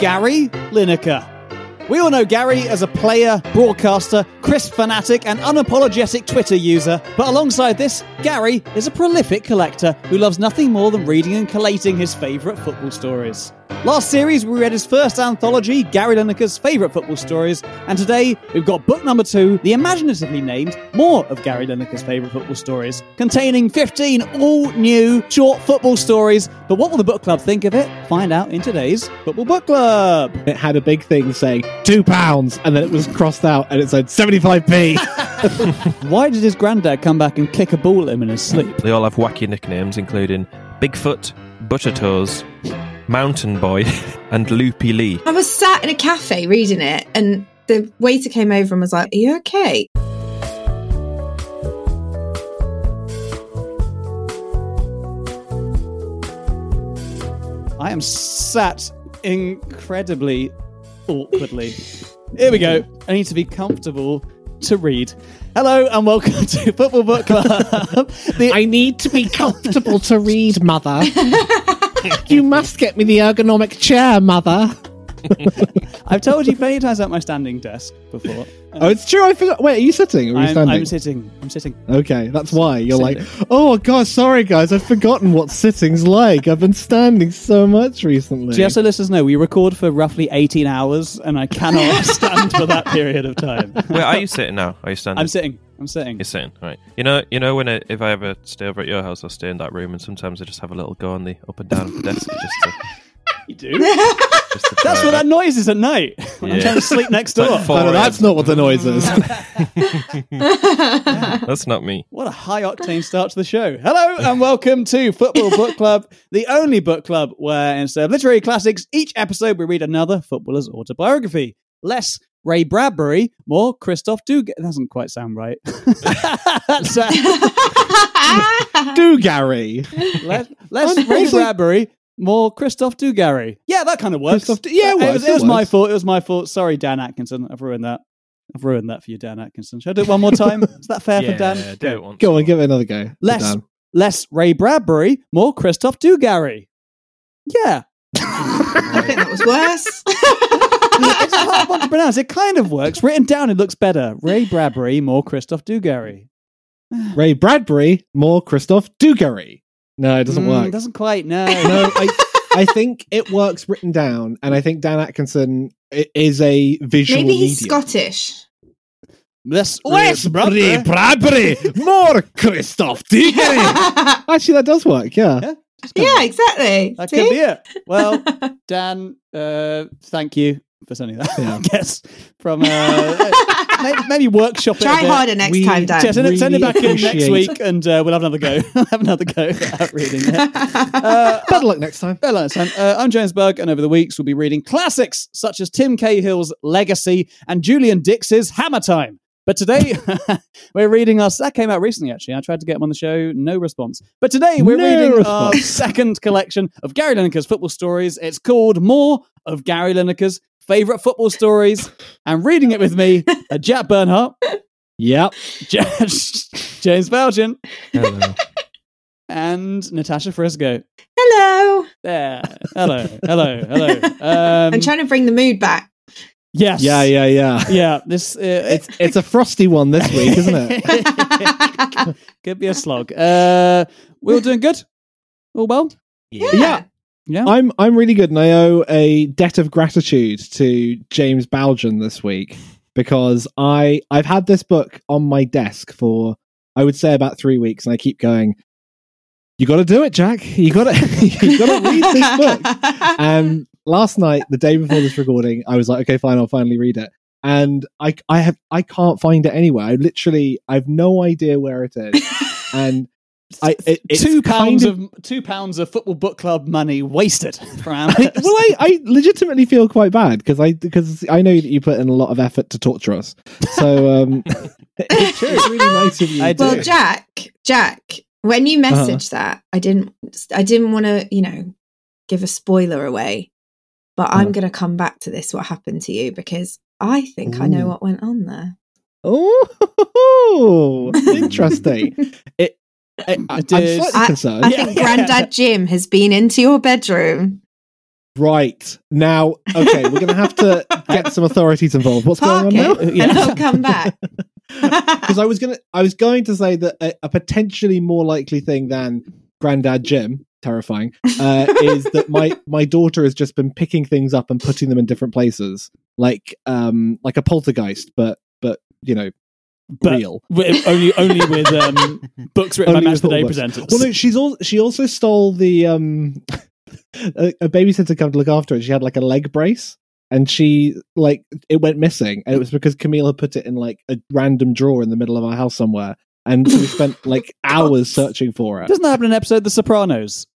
Gary Lineker. We all know Gary as a player, broadcaster, crisp fanatic, and unapologetic Twitter user, but alongside this, Gary is a prolific collector who loves nothing more than reading and collating his favourite football stories. Last series, we read his first anthology, Gary Lineker's Favourite Football Stories, and today we've got book number two, the imaginatively named More of Gary Lineker's Favourite Football Stories, containing 15 all new short football stories. But what will the book club think of it? Find out in today's Football Book Club. It had a big thing saying two pounds, and then it was crossed out, and it said 75p. Why did his granddad come back and kick a ball at him in his sleep? They all have wacky nicknames, including Bigfoot, Buttertoes, Mountain Boy, and Loopy Lee. I was sat in a cafe reading it, and the waiter came over and was like, Are you okay? I am sat incredibly awkwardly. Here we go. I need to be comfortable to read. Hello and welcome to Football Book Club. The- I need to be comfortable to read, mother. you must get me the ergonomic chair, mother. I've told you many times about my standing desk before. Oh, it's true. I forgot. Wait, are you sitting or are you I'm, standing? I'm sitting. I'm sitting. okay, that's why you're like, oh god, sorry guys, I've forgotten what sitting's like. I've been standing so much recently. Just so listeners know, we record for roughly 18 hours, and I cannot stand for that period of time. Where are you sitting now? Are you standing? I'm sitting. I'm sitting. You're sitting, right? You know, you know when I, if I ever stay over at your house, I'll stay in that room, and sometimes I just have a little go on the up and down of the desk, just to, You do? just to try That's what that noise is at night. When I'm Yeah. trying to sleep next door. Like four no, no, that's not what the noise is. That's not me. What a high octane start to the show. Hello and welcome to Football Book Club, the only book club where instead of literary classics, each episode we read another footballer's autobiography. Less Ray Bradbury, more Christoph Dug. It doesn't quite sound right. So, Do Gary? less less And Ray also- Bradbury, more Christophe Dugarry. Yeah, that kind of works. Christoph Du- yeah, it it works, was, it it was my works. fault. It was my fault. Sorry, Dan Atkinson. I've ruined that. I've ruined that for you, Dan Atkinson. Should I do it one more time? Is that fair for Dan? do it once. Go on, give it another go. Less, less Ray Bradbury, more Christophe Dugarry. Yeah. I think that was worse. it's a hard one to pronounce. It kind of works. Written down, it looks better. Ray Bradbury, more Christophe Dugarry. Ray Bradbury, more Christophe Dugarry. No, it doesn't Mm, work. Doesn't quite. No. no, I, I think it works written down, and I think Dan Atkinson is a visual Maybe he's medium. Scottish. Less, Less Bradbury. Bradbury, more Christophe Dugarry. Actually, that does work. Yeah. Yeah. yeah, exactly. That See? could be it. Well, Dan, uh, thank you for sending that. Yeah. I guess from uh, maybe, maybe workshop it. Try harder next We- time, Dan. Yeah, send, it, send it back in next week, and uh, we'll have another go. have another go at reading it. Uh, Better luck next time. Hello, son. Uh, I'm James Berg, and over the weeks we'll be reading classics such as Tim Cahill's Legacy and Julian Dicks's Hammer Time. But today we're reading our. That came out recently, actually. I tried to get him on the show, no response. But today we're No reading our second collection of Gary Lineker's football stories. It's called More of Gary Lineker's Favorite Football Stories. And reading it with me are Jack Bernhardt, Yep. James Belgian, Hello. and Natasha Frisco. Hello. There. Hello. Hello. Hello. Um, I'm trying to bring the mood back. Yes. Yeah, yeah, yeah. Yeah. This uh, It's it's a frosty one this week, isn't it? Could be a slog. Uh, we're all doing good. All well? Yeah. Yeah. I'm I'm really good, and I owe a debt of gratitude to James Baljan this week because I I've had this book on my desk for I would say about three weeks, and I keep going. You got to do it, Jack. You got to you got to read this book. And um, last night, the day before this recording, I was like, okay, fine, I'll finally read it. And I I have I can't find it anywhere. I literally I have no idea where it is. And I it, it's two kind pounds of, two pounds of football book club money wasted I, well, I, I legitimately feel quite bad because I because I know that you put in a lot of effort to torture us. So um, it's, it's really nice of you. I to- well, Jack, Jack, when you Uh-huh. that, I didn't, I didn't want to, you know, give a spoiler away, but I'm Uh-huh. going to come back to this. What happened to you? Because I think I know what went on there. Oh, interesting. It. I, I, I'm did- slightly I- concerned. I Yeah. think Grandad Jim has been into your bedroom. Right now, okay, we're going to have to get some authorities involved. What's Park going on now? Yeah. and I'll come back. Because I was gonna, I was going to say that a, a potentially more likely thing than Grandad Jim, terrifying, uh, is that my my daughter has just been picking things up and putting them in different places, like um like a poltergeist, but but you know, But real. wi- only only with um, books written Only by with Match the Day books. presenters. Well, no, she's all she also stole the um a, a babysitter come to look after it. She had like a leg brace. And she like it went missing, and it was because Camille had put it in like a random drawer in the middle of our house somewhere, and we spent like hours searching for it. Doesn't that happen in an episode of The Sopranos?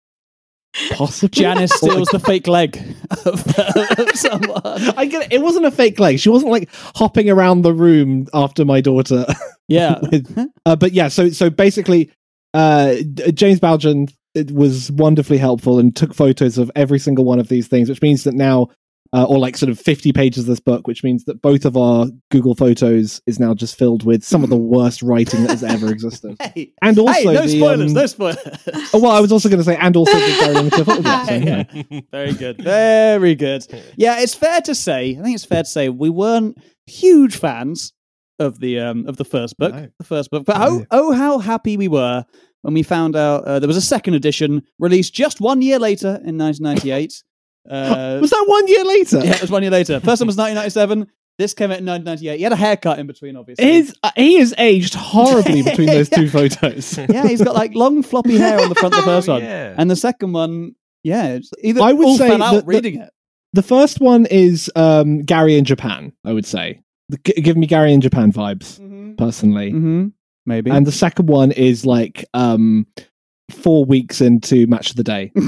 Possibly, Janice steals the fake leg of, of someone. I get it. It wasn't a fake leg. She wasn't like hopping around the room after my daughter. Yeah. with- uh, but yeah, so so basically, uh, James Baljan it was wonderfully helpful and took photos of every single one of these things, which means that now, uh, or like sort of fifty pages of this book, which means that both of our Google Photos is now just filled with some of the worst writing that has ever existed. Hey, And also, hey, no the, spoilers, um, no spoilers. Oh, well, I was also going to say, and also the Gary Lineker football so, yeah. Yeah. Very good. Very good. Yeah, it's fair to say, I think it's fair to say we weren't huge fans of the um of the first book. No. The first book. But No. oh oh how happy we were when we found out uh, there was a second edition released just one year later in 1998. Uh, was that one year later? yeah, it was one year later. First one was 1997. This came out in 1998. He had a haircut in between, obviously. His, uh, he is aged horribly between those two photos. yeah, he's got like long floppy hair on the front of the first Oh, one, yeah. and the second one, yeah, it's either I would say fell out that reading it. The first one is um, Gary in Japan, I would say. G- give me Gary in Japan vibes, personally. Mm-hmm. Maybe. And the second one is like um, four weeks into Match of the Day.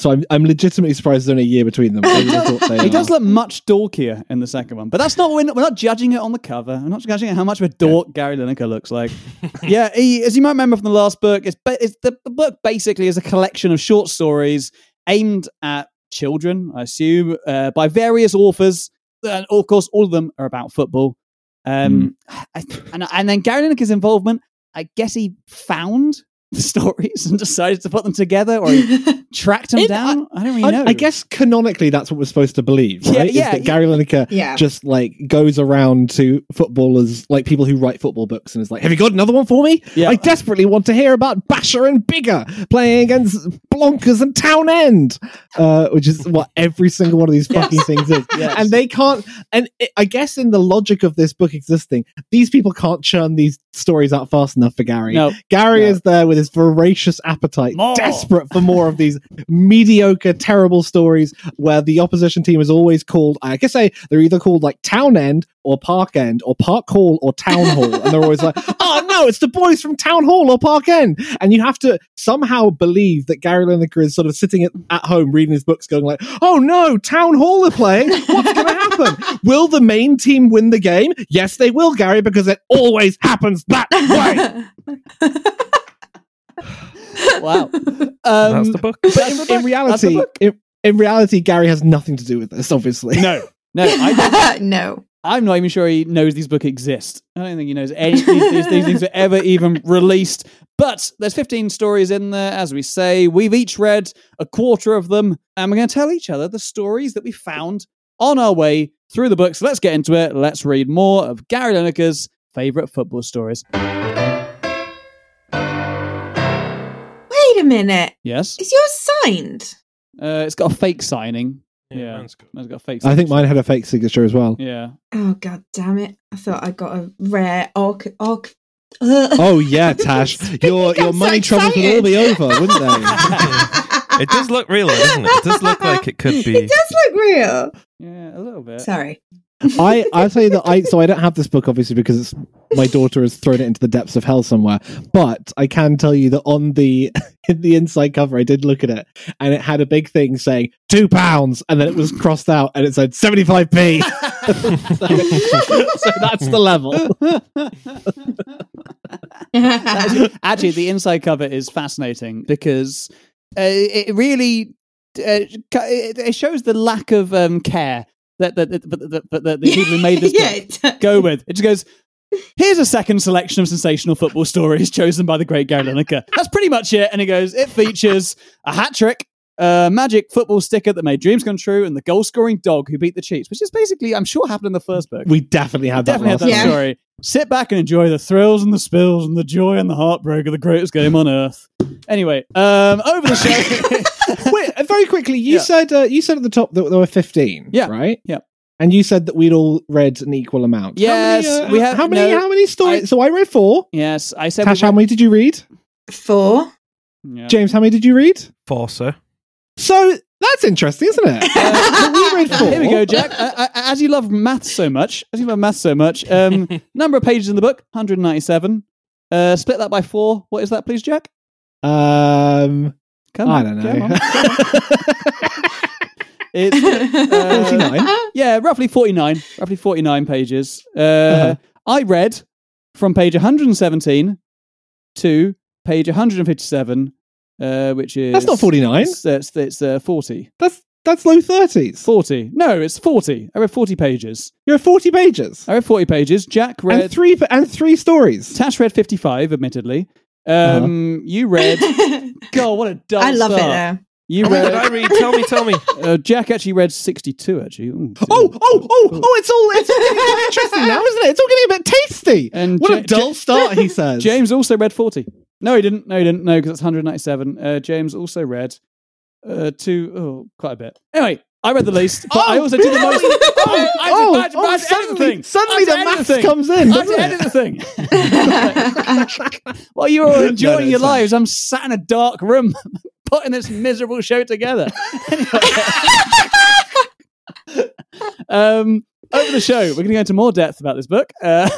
so I'm, I'm legitimately surprised there's only a year between them. I would have thought they he does look much dorkier in the second one, but that's not we're not, we're not judging it on the cover. We're not judging it how much of a dork Gary Lineker looks like. yeah, he, as you might remember from the last book, it's, ba- it's the, the book basically is a collection of short stories aimed at children, I assume, uh, by various authors, and of course, all of them are about football. Um, I, and and then Gary Lineker's involvement, I guess he found the stories and decided to put them together, or he tracked them It- down. I, don't really know. I, I guess canonically that's what we're supposed to believe, Yeah, right? Is that yeah. Gary Lineker Yeah. just like goes around to footballers, like people who write football books, and is like, "Have you got another one for me? Yeah. I desperately want to hear about Basher and Bigger playing against Blonkers and Townend," uh, which is what every single one of these fucking things is. Yes. And they can't. And it, I guess in the logic of this book existing, these people can't churn these stories out fast enough for Gary. No. Gary No. is there with his voracious appetite, More. desperate for more of these mediocre, terrible stories where the opposition team is always called, I guess say they're either called like Town End or Park End or Park Hall or Town Hall. And they're always like, oh no, it's the boys from Town Hall or Park End. And you have to somehow believe that Gary Lineker is sort of sitting at, at home reading his books going like, oh no, Town Hall are playing. What's going to happen? Will the main team win the game? Yes, they will, Gary, because it always happens that way. wow. Um, That's the book. But That's in, the in book. That's the reality, book. in, in reality, Gary has nothing to do with this. Obviously, No, no, I, no. I'm not even sure he knows these books exist. I don't think he knows any these, these, these things were ever even released. But there's 15 stories in there, as we say. We've each read a quarter of them, and we're going to tell each other the stories that we found on our way through the books. Let's get into it. Let's read more of Gary Lineker's favorite football stories. Wait Wait a minute. Yes. Is yours signed? Uh, it's got a fake signing. Yeah. mine's good. It's got a fake I think signature. mine had a fake signature as well. Yeah. Oh god damn it! I thought I got a rare orc. orc Ugh. Oh yeah, Tash, your your I'm so money troubles would all be over, wouldn't they? It does look real, doesn't it? It does look like it could be. It does look real. Yeah, a little bit. Sorry. I I'll tell you that I so I don't have this book obviously because my daughter has thrown it into the depths of hell somewhere. But I can tell you that on the in the inside cover, I did look at it and it had a big thing saying two pounds, and then it was crossed out and it said seventy five p. So that's the level. Actually, actually, the inside cover is fascinating because uh, it really uh, it shows the lack of um, care that that, that, that, that, that the people who made this yeah, book it- go with. It just goes. Here's a second selection of sensational football stories chosen by the great Gary Lineker. That's pretty much it. And it goes, it features a hat trick, a magic football sticker that made dreams come true, and the goal scoring dog who beat the Chiefs, which is basically, I'm sure, happened in the first book. We definitely had that. Definitely had that Yeah. story. Sit back and enjoy the thrills and the spills and the joy and the heartbreak of the greatest game on earth. Anyway, um, over the show. Wait, uh, very quickly, you Yeah. said uh, you said at the top that there were fifteen. Yeah. right. Yeah. And you said that we'd all read an equal amount. Yes, how many, uh, we have- How many? no, how many stories? I- so I read four. yes, I said. Tash, we how many did you read? Four. Yeah. James, how many did you read? Forcer. So that's interesting, isn't it? Uh, so we read four. Here we go, Jack. Uh, uh, as you love math so much, as you love math so much, um, number of pages in the book, 197. Uh, split that by four. What is that, please, Jack? Um, Come I on, don't come know. on, come on. It's uh, 49? Yeah, roughly 49. Roughly 49 pages. Uh, Uh-huh. I read from page 117 to page 157, uh, which is. That's not 49. It's, it's, it's uh, 40. that's that's low thirties. 40. No, it's 40. I read 40 pages. You read forty pages I read 40 pages. Jack read. and three and three stories. Tash read 55, admittedly. Um, You read. God, what a dull start. I love it start. there. You How many did I read. read? Tell me, tell me. Uh, Jack actually read 62, actually. Ooh, Oh, oh, oh, oh! It's all it's all getting a interesting now, isn't it? It's all getting a bit tasty. And what Ja- a dull Ja- start, he says. James also read 40. No, he didn't. No, he didn't. No, because it's 197. Uh, James also read uh, two, oh, quite a bit. Anyway, I read the least, but I Oh, also did the most. Oh, I, I, oh, I, had I oh, had to edit the suddenly- thing. suddenly I the edit maths thing. comes in, I had edit the thing. While you're all enjoying no, your it's fine. lives, I'm sat in a dark room putting this miserable show together. Um, over the show, we're going to go into more depth about this book. Uh,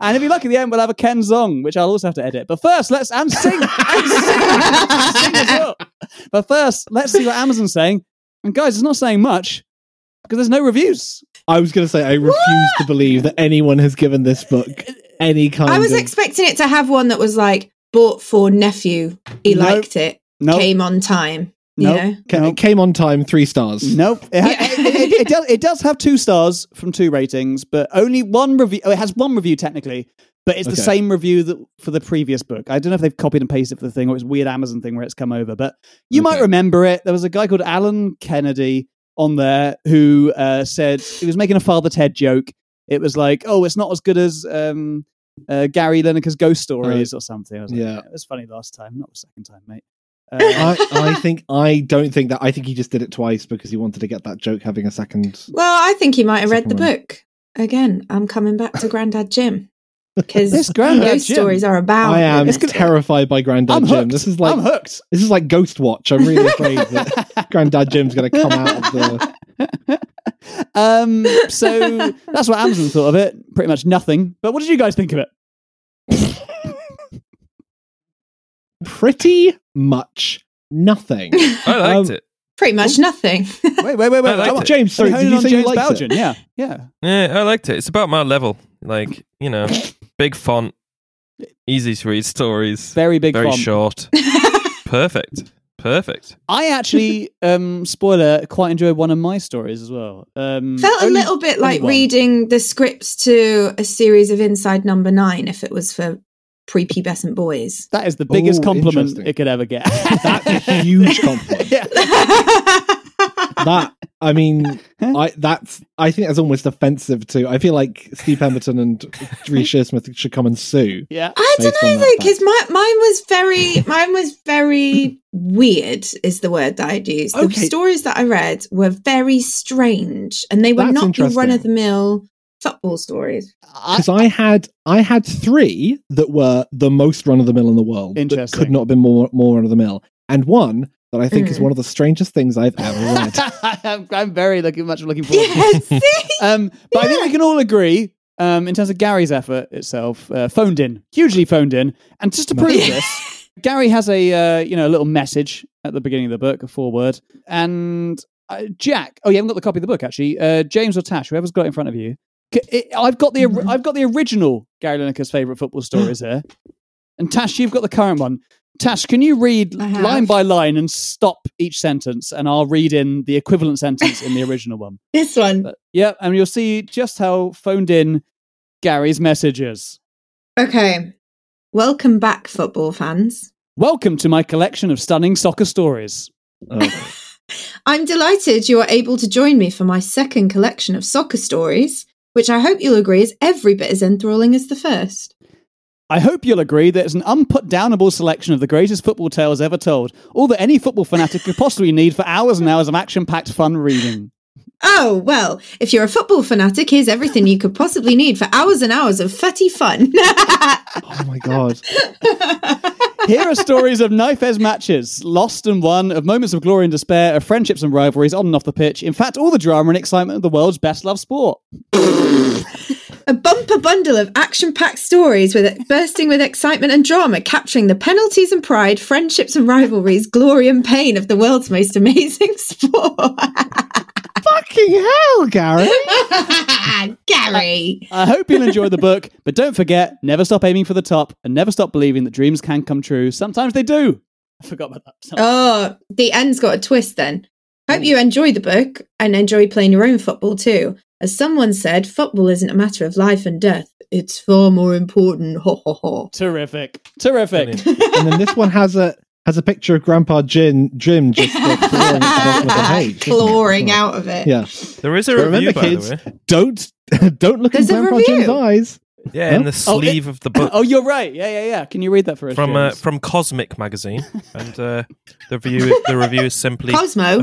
and if you look at the end, we'll have a Ken Zong, which I'll also have to edit. But first, let's and sing, and sing, and sing as well. But first, let's see what Amazon's saying. And guys, it's not saying much because there's no reviews. I was going to say I refuse to believe that anyone has given this uh, book uh, any kind I was of. expecting it to have one that was like bought for nephew. He Nope. liked it. No, Came on time. You Nope. know? Ca- Nope. It came on time, three stars. Nope. It, ha- it- it does, it does have two stars from two ratings, but only one review. Oh, it has one review technically, but it's the same review that for the previous book. I don't know if they've copied and pasted for the thing or it's a weird Amazon thing where it's come over, but you might remember it. There was a guy called Alan Kennedy on there who uh, said he was making a Father Ted joke. It was like, oh, it's not as good as um, uh, Gary Lineker's Ghost Stories or something. I was like, yeah. yeah, it was funny last time, not the second time, mate. Uh, I, I think I don't think that. I think he just did it twice because he wanted to get that joke having a second. Well, I think he might have read the one. book. Again, I'm coming back to Grandad Jim. Because This Grandad ghost Jim. stories are about. I am terrified by Grandad I'm Jim. hooked. This is like I'm hooked. this is like Ghost Watch. I'm really afraid that Grandad Jim's going to come out of the. um, so that's what Amazon thought of it. Pretty much nothing. But what did you guys think of it? Pretty much nothing. I liked Um, it. Pretty much nothing. Wait, wait, wait, wait. I liked it. James, sorry, Are did you on say you James liked Belgian? it? Yeah, yeah. Yeah, I liked it. It's about my level. Like, you know, big font, easy to read stories, Very big very font. short. Perfect. Perfect. I actually, um, spoiler, quite enjoyed one of my stories as well. Um, Felt a only- little bit like one. reading the scripts to a series of Inside Number Nine if it was for prepubescent boys. That is the biggest Ooh, compliment it could ever get. That's a huge compliment. That I mean, I that's I think that's almost offensive too. I feel like Steve Pemberton and Reece Shearsmith should come and sue. Yeah. I don't know though, because my, mine was very, mine was very weird. Is the word that I'd use. The Okay. stories that I read were very strange, and they were That's not your run of the mill football stories. Because I had I had three that were the most run of the mill in the world. That Interesting. could not have been more more run of the mill, and one that I think is Mm. one of the strangest things I've ever read. I'm, I'm very looking much looking forward. to Yes, it. Um, but I think we can all agree, um, in terms of Gary's effort itself, uh, phoned in, hugely phoned in, and just to prove Yeah. this, Gary has a uh, you know a little message at the beginning of the book, a foreword, and uh, Jack. Oh, you haven't got the copy of the book actually. Uh, James or Tash, whoever's got it in front of you. It- I've got the Mm-hmm. I've got the original Gary Lineker's favorite football stories here, and Tash, you've got the current one. Tash, can you read line by line and stop each sentence, and I'll read in the equivalent sentence in the original one. This one. Uh, but, yeah, and you'll see just how phoned in Gary's message is. Okay. Welcome back, football fans. Welcome to my collection of stunning soccer stories. Oh. I'm delighted you are able to join me for my second collection of soccer stories, which I hope you'll agree is every bit as enthralling as the first. I hope you'll agree that it's an unputdownable selection of the greatest football tales ever told, all that any football fanatic could possibly need for hours and hours of action packed fun reading. Oh, well, if you're a football fanatic, here's everything you could possibly need for hours and hours of fatty fun. oh my god! Here are stories of knife edge matches, lost and won, of moments of glory and despair, of friendships and rivalries on and off the pitch. In fact, all the drama and excitement of the world's best loved sport. A bumper bundle of action packed stories with it bursting with excitement and drama, capturing the penalties and pride, friendships and rivalries, glory and pain of the world's most amazing sport. Fucking hell, Gary! Gary. I hope you'll enjoy the book, but don't forget, never stop aiming for the top and never stop believing that dreams can come true. Sometimes they do. I forgot about that. Oh, the end's got a twist then. Hope you enjoy the book and enjoy playing your own football too. As someone said, football isn't a matter of life and death. It's far more important. Ho ho ho. Terrific. Terrific. and then this one has a has a picture of Grandpa Jim Jim just uh, clawing at the bottom of the page. Clawing out of it. Yeah. There is a But review, remember, by kids, the way. don't don't look There's in Grandpa review. Jim's eyes. Yeah, in the Oh, it- sleeve of the book. Oh, you're right. Yeah, yeah, yeah. Can you read that for us? from uh, from Cosmic magazine, and uh, the review the review is simply Cosmo.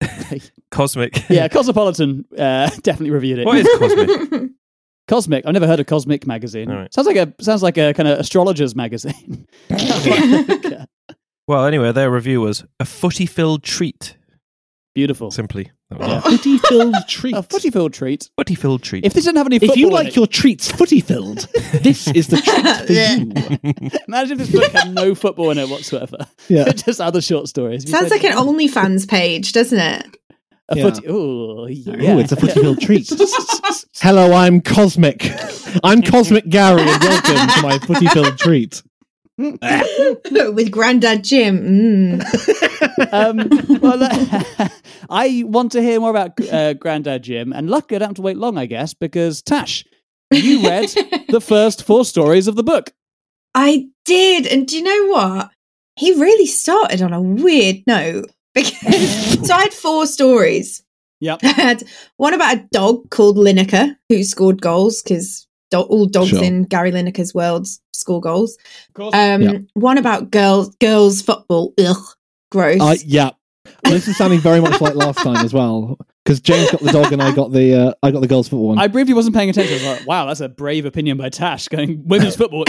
Cosmic. yeah, Cosmopolitan uh, definitely reviewed it. what is Cosmic? Cosmic? I've never heard of Cosmic magazine. All right. Sounds like a sounds like a kind of astrologer's magazine. Well, anyway, their review was a footy-filled treat. Beautiful. Simply, that was Yeah. it. Footy filled treat. A footy filled treat. footy-filled treat. If this didn't have any football if you in like it- your treats footy filled, this is the treat for you. imagine if this book had no football in it whatsoever. Yeah. just other short stories. You Sounds said- like an OnlyFans page, doesn't it? a Yeah. footy. Ooh, yeah. Ooh, it's a footy filled treat. Hello, I'm Cosmic. I'm Cosmic Gary, and welcome to my footy filled treat. With Grandad Jim. Mm. um, well, uh, I want to hear more about uh, Grandad Jim, and luckily I don't have to wait long, I guess, because Tash, you read the first four stories of the book. I did. And do you know what? He really started on a weird note. Because so I had four stories. Yep. I had one about a dog called Lineker who scored goals because do- all dogs Sure. in Gary Lineker's world score goals. Of course. Um, Yeah. One about girls girls football. Ugh, gross. Uh, yeah. Well, this is sounding very much like last time as well, because James got the dog and I got the uh, I got the girls football one. I briefly wasn't paying attention. I was like, wow, that's a brave opinion by Tash going women's football.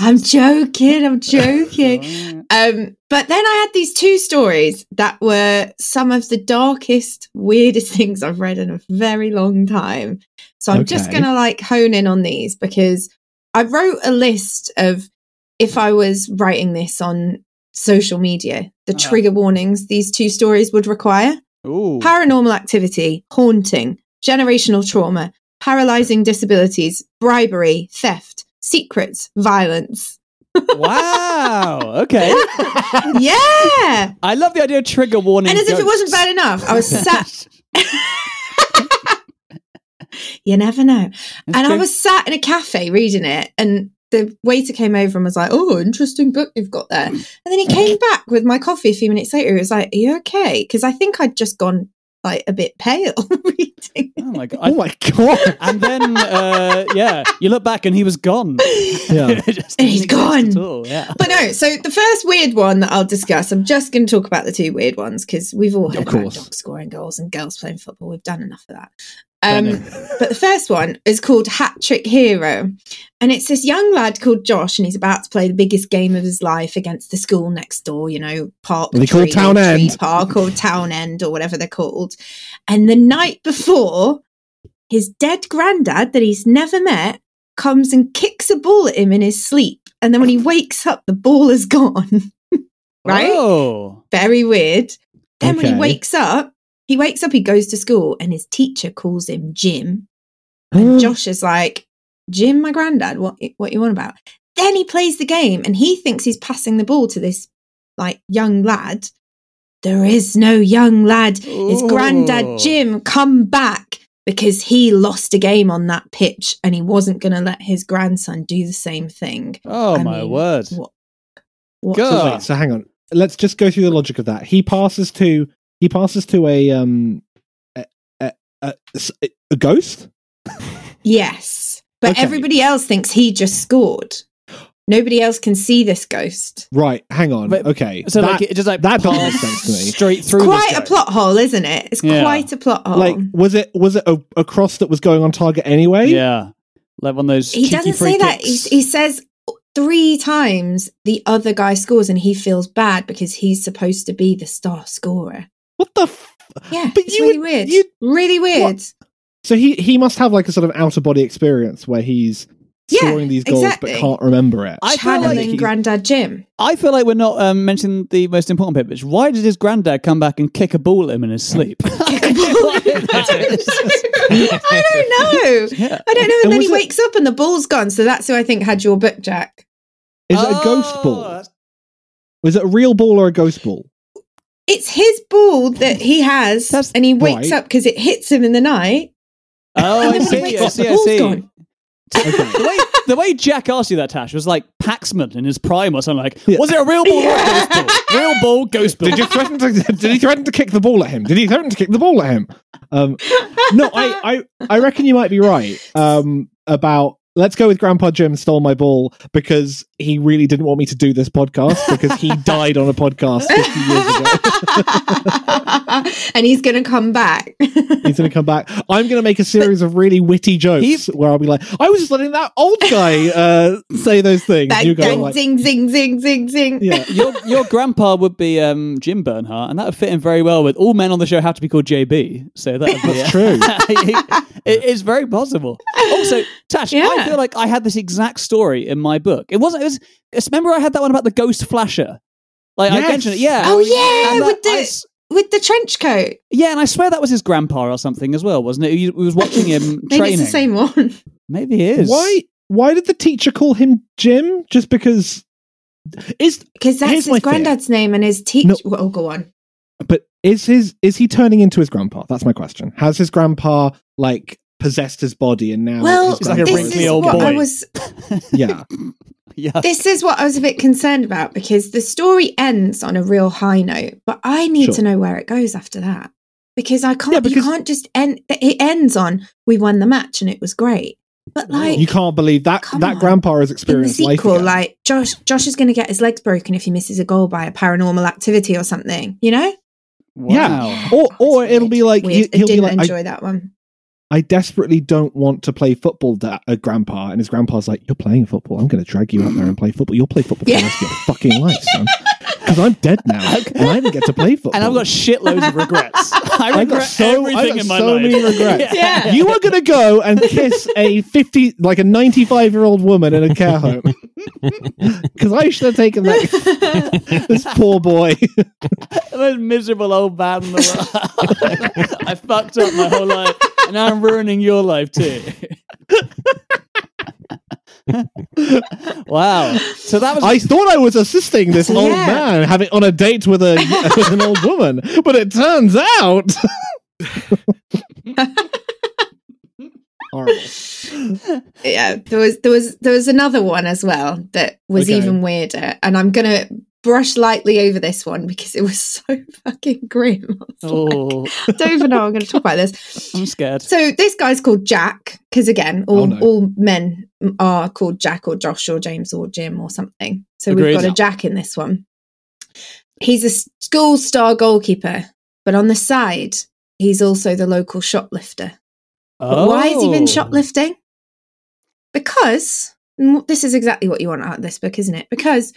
I'm joking. I'm joking. Um, but then I had these two stories that were some of the darkest, weirdest things I've read in a very long time. So I'm just going to like hone in on these because I wrote a list of if I was writing this on social media, the Uh-huh. trigger warnings these two stories would require Ooh. paranormal activity, haunting, generational trauma, paralyzing disabilities, bribery, theft, secrets, violence. wow. Okay. yeah. I love the idea of trigger warning. And as if it wasn't bad enough, I was sat. you never know. and I was sat in a cafe reading it, and the waiter came over and was like, "Oh, interesting book you've got there." And then he came back with my coffee a few minutes later. He was like, "Are you okay?" Because I think I'd just gone like a bit pale reading. Oh my god! Oh my god! and then, uh, yeah, you look back and he was gone. Yeah. Just And he's didn't gone. At all. Yeah. But no, so the first weird one that I'll discuss, I'm just going to talk about the two weird ones because we've all Of heard about course. dogs scoring goals and girls playing football. We've done enough of that. Um, but the first one is called Hat Trick Hero. And it's this young lad called Josh, and he's about to play the biggest game of his life against the school next door, you know, Park they or Town End? Park or Town End or whatever they're called. And the night before, his dead granddad that he's never met comes and kicks a ball at him in his sleep. And then when he wakes up, the ball is gone. right? Oh. Very weird. Then when he wakes up, he wakes up, he goes to school, and his teacher calls him Jim. And mm. Josh is like, Jim, my granddad, what what you want about? Then he plays the game and he thinks he's passing the ball to this like young lad. There is no young lad. His granddad Jim come back because he lost a game on that pitch and he wasn't going to let his grandson do the same thing. Oh I my mean, word! What? what So, wait, so hang on. Let's just go through the logic of that. He passes to he passes to a um a, a, a, a ghost. Yes. But Okay. everybody else thinks he just scored. Nobody else can see this ghost. Right. Hang on. But- okay. So that, like it just like that doesn't make sense to me. Straight through. this quite a plot hole, isn't it? It's Yeah. quite a plot hole. like was it was it a, a cross that was going on target anyway? Yeah, like one of those. he doesn't free say that. He, he says three times the other guy scores and he feels bad because he's supposed to be the star scorer. What the? F- Yeah, But it's you really would- weird. you- really weird. so he he must have like a sort of out of body experience where he's Yeah, scoring these goals exactly. but can't remember it. I feel like Channeling Grandad Jim. I feel like we're not um, mentioning the most important bit, which why did his granddad come back and kick a ball at him in his sleep? I don't know. Yeah. I don't know. And And then he it- wakes up and the ball's gone. So that's who I think had your book, Jack. Is it a ghost Oh, ball? Was it a real ball or a ghost ball? It's his ball that he has, That's- and he wakes right. up because it hits him in the night. Oh, And I then when he see. I see. the I ball's see. gone. Okay. The way, the way Jack asked you that, Tash, was like Paxman in his prime or something like, Yeah. was it a real ball or a ghost ball? Real ball, ghost ball. Did you threaten to? Did he threaten to kick the ball at him? Did he threaten to kick the ball at him? Um, no, I, I, I reckon you might be right um, about. Let's go with Grandpa Jim stole my ball because he really didn't want me to do this podcast because he died on a podcast 50 years ago. and he's going to come back. He's going to come back. I'm going to make a series of really witty jokes He's- where I'll be like, I was just letting that old guy uh, say those things. bang, you go bang, like, zing, zing, zing, zing, zing. yeah. your your grandpa would be um, Jim Bernhardt, and that would fit in very well with all men on the show have to be called JB. So that would be That's true. it is very possible. Also, Tash, I feel like I had this exact story in my book. It wasn't. It was. Remember, I had that one about the ghost flasher. Like I mentioned it. Yeah. Oh, yeah, And that- with the- I s- With the trench coat. yeah, and I swear that was his grandpa or something as well, wasn't it? He was watching him Maybe training. it's the same one. Maybe it is. Why? Why did the teacher call him Jim? Just because? Is Because that's his fear. granddad's name and his teacher. No. Oh, go on. but is his is he turning into his grandpa? That's my question. Has his grandpa like possessed his body and now Well, his like a this wrinkly old oh what I boy. was. yeah Yeah. This is what I was a bit concerned about because the story ends on a real high note, but I need Sure. to know where it goes after that because I can't. Yeah, because- you can't just end. It ends on we won the match and it was great, but like you can't believe that that on. grandpa has in the experienced life sequel, again. like Josh, Josh is going to get his legs broken if he misses a goal by a paranormal activity or something. You know? yeah or or it'll be like he, Weird. I he'll be didn't like I, enjoy that one. I desperately don't want to play football da- uh, grandpa and his grandpa's like you're playing football I'm going to drag you out there and play football you'll play football for the rest of your fucking life son because I'm dead now and I didn't get to play football And I've got shitloads of regrets. I I've got regret so- everything got in my so life. many regrets. Yeah. you are going to go and kiss a 50 like a 95 year old woman in a care home because i should have taken that this poor boy the most miserable old man in the world. I fucked up my whole life, and I'm ruining your life too. wow. So that was. i thought i was assisting this old Yeah. man having on a date with a with an old woman but it turns out horrible. yeah, there was there was there was another one as well that was Okay. even weirder, and I'm gonna brush lightly over this one because it was so fucking grim. I was like, Oh, I don't even know I'm going to talk about this. I'm scared. So this guy's called Jack because again, all Oh, no. all men are called Jack or Josh or James or Jim or something. So Agreed. we've got a Jack in this one. He's a school star goalkeeper, but on the side, he's also the local shoplifter. But why has he been Oh. shoplifting? Because this is exactly what you want out of this book, isn't it? Because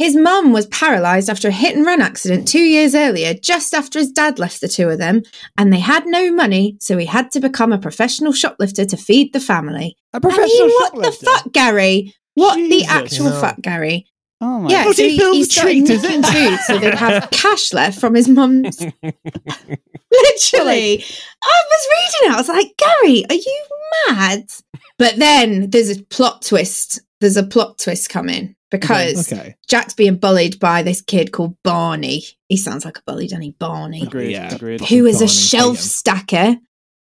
his mum was paralyzed after a hit and run accident two years earlier, just after his dad left the two of them, and they had no money, so he had to become a professional shoplifter to feed the family. A I professional mean, what the fuck, Gary? What the actual You fuck, Gary? Oh my Yeah, God. so Bloody he, Phil's he started treat, is nicking food so they'd have cash left from his mum's. Literally, I was reading it. I was like, Gary, are you mad? But then there's a plot twist. There's a plot twist coming because okay. Jack's being bullied by this kid called Barney. He sounds like a bully, doesn't he? Barney Agreed. Yeah. Agreed. who is a shelf stacker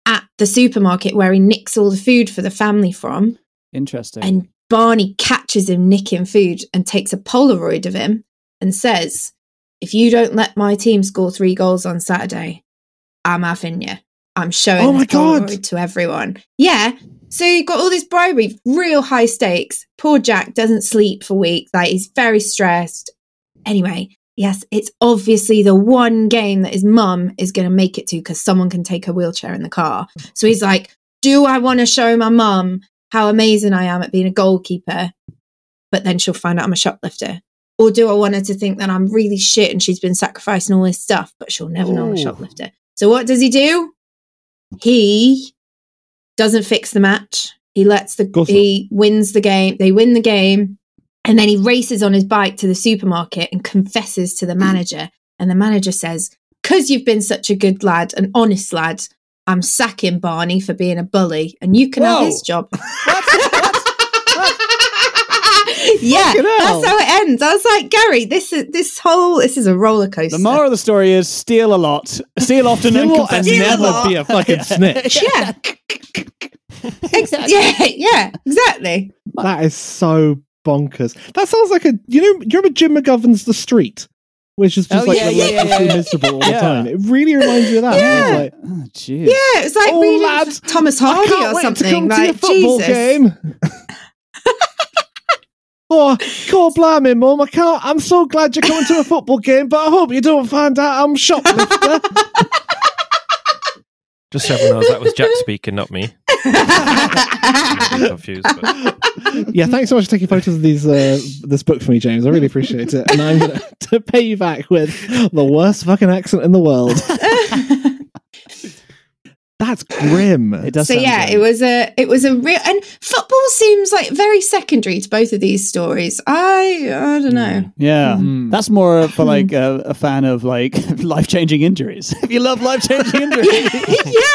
at the supermarket where he nicks all the food for the family from. Interesting. And Barney catches him nicking food and takes a Polaroid of him and says, If you don't let my team score three goals on Saturday, I'm having you. I'm showing Oh my this God. Polaroid to everyone. Yeah. So you've got all this bribery, real high stakes. Poor Jack doesn't sleep for weeks. Like he's very stressed. Anyway, yes, it's obviously the one game that his mum is going to make it to because someone can take her wheelchair in the car. So he's like, Do I want to show my mum how amazing I am at being a goalkeeper? But then she'll find out I'm a shoplifter. Or do I want her to think that I'm really shit and she's been sacrificing all this stuff, but she'll never know I'm a shoplifter? So what does he do? He doesn't fix the match. He lets the not. he wins the game. They win the game. And then he races on his bike to the supermarket and confesses to the manager. And the manager says, Because you've been such a good lad, an honest lad, I'm sacking Barney for being a bully and you can have his job. Fucking yeah, that's how it ends. I was like, Gary, this is this whole this is a roller coaster. the moral of the story is steal a lot, steal often, and Steal and confess. Steal never be a fucking snitch. yeah. Ex- yeah, yeah, exactly. That is so bonkers. That sounds like a you know. Do you remember Jim McGovern's The Street, which is just Oh, like yeah, yeah, yeah, relentlessly yeah. miserable all the Yeah. time. It really reminds me of that. Yeah. It's like, Oh, jeez. Yeah, it's like Oh, reading lads, Thomas I Hardy can't or wait something. to come to like your football Jesus. game. oh, God blimey, mum! I can't. I'm so glad you're coming to a football game, but I hope you don't find out I'm shoplifter. Just so everyone knows, that was Jack speaking, not me. Confused. But yeah, thanks so much for taking photos of these uh, this book for me, James. I really appreciate it, and I'm going to pay you back with the worst fucking accent in the world. That's grim. It does. so sound yeah, good. it was a it was a real and football seems like very secondary to both of these stories. I I don't know. Yeah, Mm. that's more for like a, a fan of like life changing injuries. If you love life changing injuries,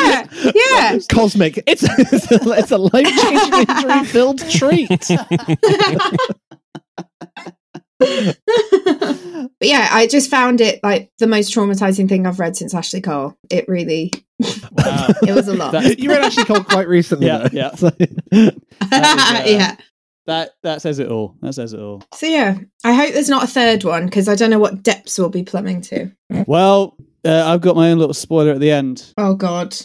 yeah, yeah. Cosmic. It's it's a, it's a life changing injury filled treat. But yeah, I just found it like the most traumatizing thing I've read since Ashley Cole. It really Wow. it was a lot. That- you read Ashley Cole quite recently, Yeah, though. yeah. So- That is, uh, yeah. that that says it all. That says it all. So yeah, I hope there's not a third one because I don't know what depths we'll be plumbing to. Well, uh, I've got my own little spoiler at the end. Oh God.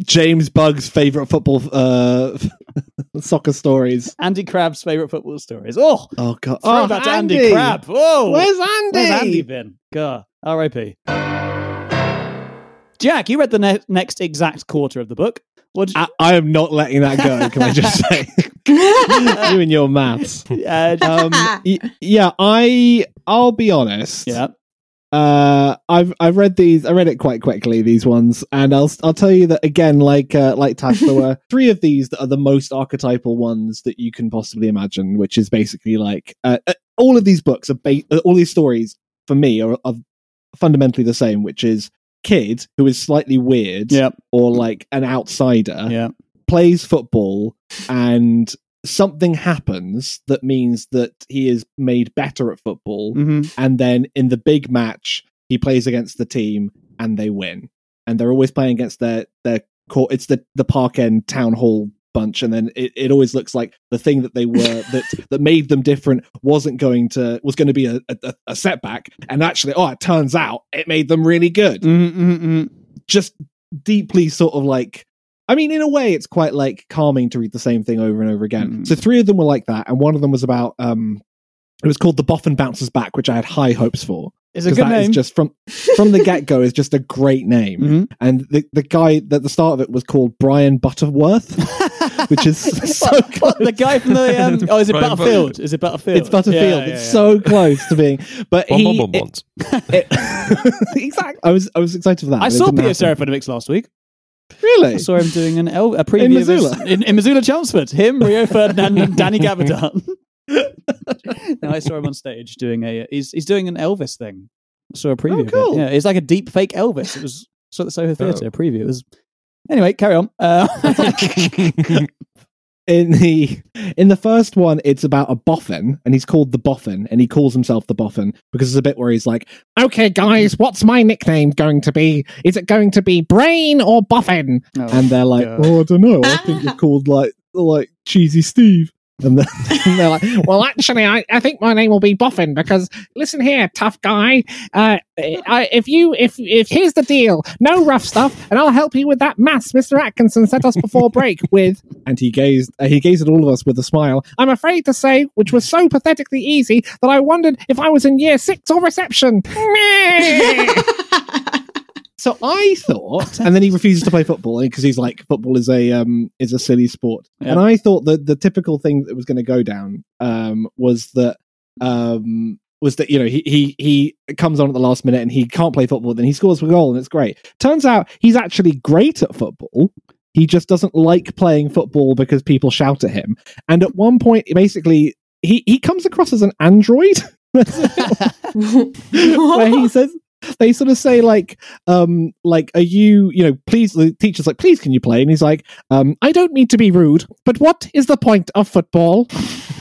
James Bug's favorite football uh, soccer stories. Andy Crab's favorite football stories. Oh, Oh god! Oh, that to Andy. Andy Crab. Whoa, Where's Andy? Where's Andy been? God, R.I.P. Jack, you read the ne- next exact quarter of the book. What? I, I am not letting that go. Can I just say, you and your maths. uh, Um, y- yeah, I I'll be honest. yeah. Uh, I've I've read these. I read it quite quickly. These ones, and I'll I'll tell you that again. Like uh, like Tash, there were three of these that are the most archetypal ones that you can possibly imagine. Which is basically like uh, uh, all of these books are ba- uh, all these stories for me are, are fundamentally the same. Which is kid who is slightly weird, Yeah. or like an outsider, Yeah. plays football and something happens that means that he is made better at football hmm and then in the big match he plays against the team and they win and they're always playing against their their court it's the the park end town hall bunch, and then it, it always looks like the thing that they were that that made them different wasn't going to was going to be a, a, a setback, and actually, oh, it turns out it made them really good. Mm-mm-mm. Just deeply sort of like. I mean, in a way, it's quite like calming to read the same thing over and over again. Mm. So three of them were like that, and one of them was about um, it was called the Boffin Bounces Back, which I had high hopes for It's a because good that is name. just from from the get go is just a great name. Mhm. And the the guy at the start of it was called Brian Butterworth, which is so close. the guy from the um, oh, is it Brian Butterfield? Is it Butterfield? It's Butterfield. Yeah, yeah, it's yeah. so close to being, but Bum, he bum, bum, it- it- exactly. I was I was excited for that. I saw didn't Peter happen. Last week. Really? I saw him doing an El- a preview his- Missoula? in, in Missoula Chelmsford. Him, Rio Ferdinand, and Danny Gabardon. no, I saw him on stage doing a. He's he's doing an Elvis thing. I saw a preview. of it. cool. Yeah, it's like a deep fake Elvis. It was saw at the Soho Theatre a preview. It was anyway. Carry on. Uh, in the in the first one it's about a boffin and he's called the boffin and he calls himself the boffin because there's a bit where he's like okay guys what's my nickname going to be? Is it going to be brain or boffin? Oh, and they're like God. oh i don't know. I think you're called like like cheesy steve and then and they're like, well, actually, I, I think my name will be Boffin because listen here, tough guy. Uh, I, if you if if here's the deal, no rough stuff, and I'll help you with that maths Mr. Atkinson set us before break with. And he gazed uh, he gazed at all of us with a smile. I'm afraid to say, which was so pathetically easy that I wondered if I was in year six or reception. So I thought, and then he refuses to play football because he's like, football is a um is a silly sport. Yeah. And I thought that the typical thing that was going to go down um was that um was that you know he he he comes on at the last minute and he can't play football, then he scores a goal and it's great. Turns out he's actually great at football. He just doesn't like playing football because people shout at him. And at one point, basically, he he comes across as an android. where he says they sort of say like um like are you you know please the teacher's like please can you play? And he's like um i don't mean to be rude but what is the point of football?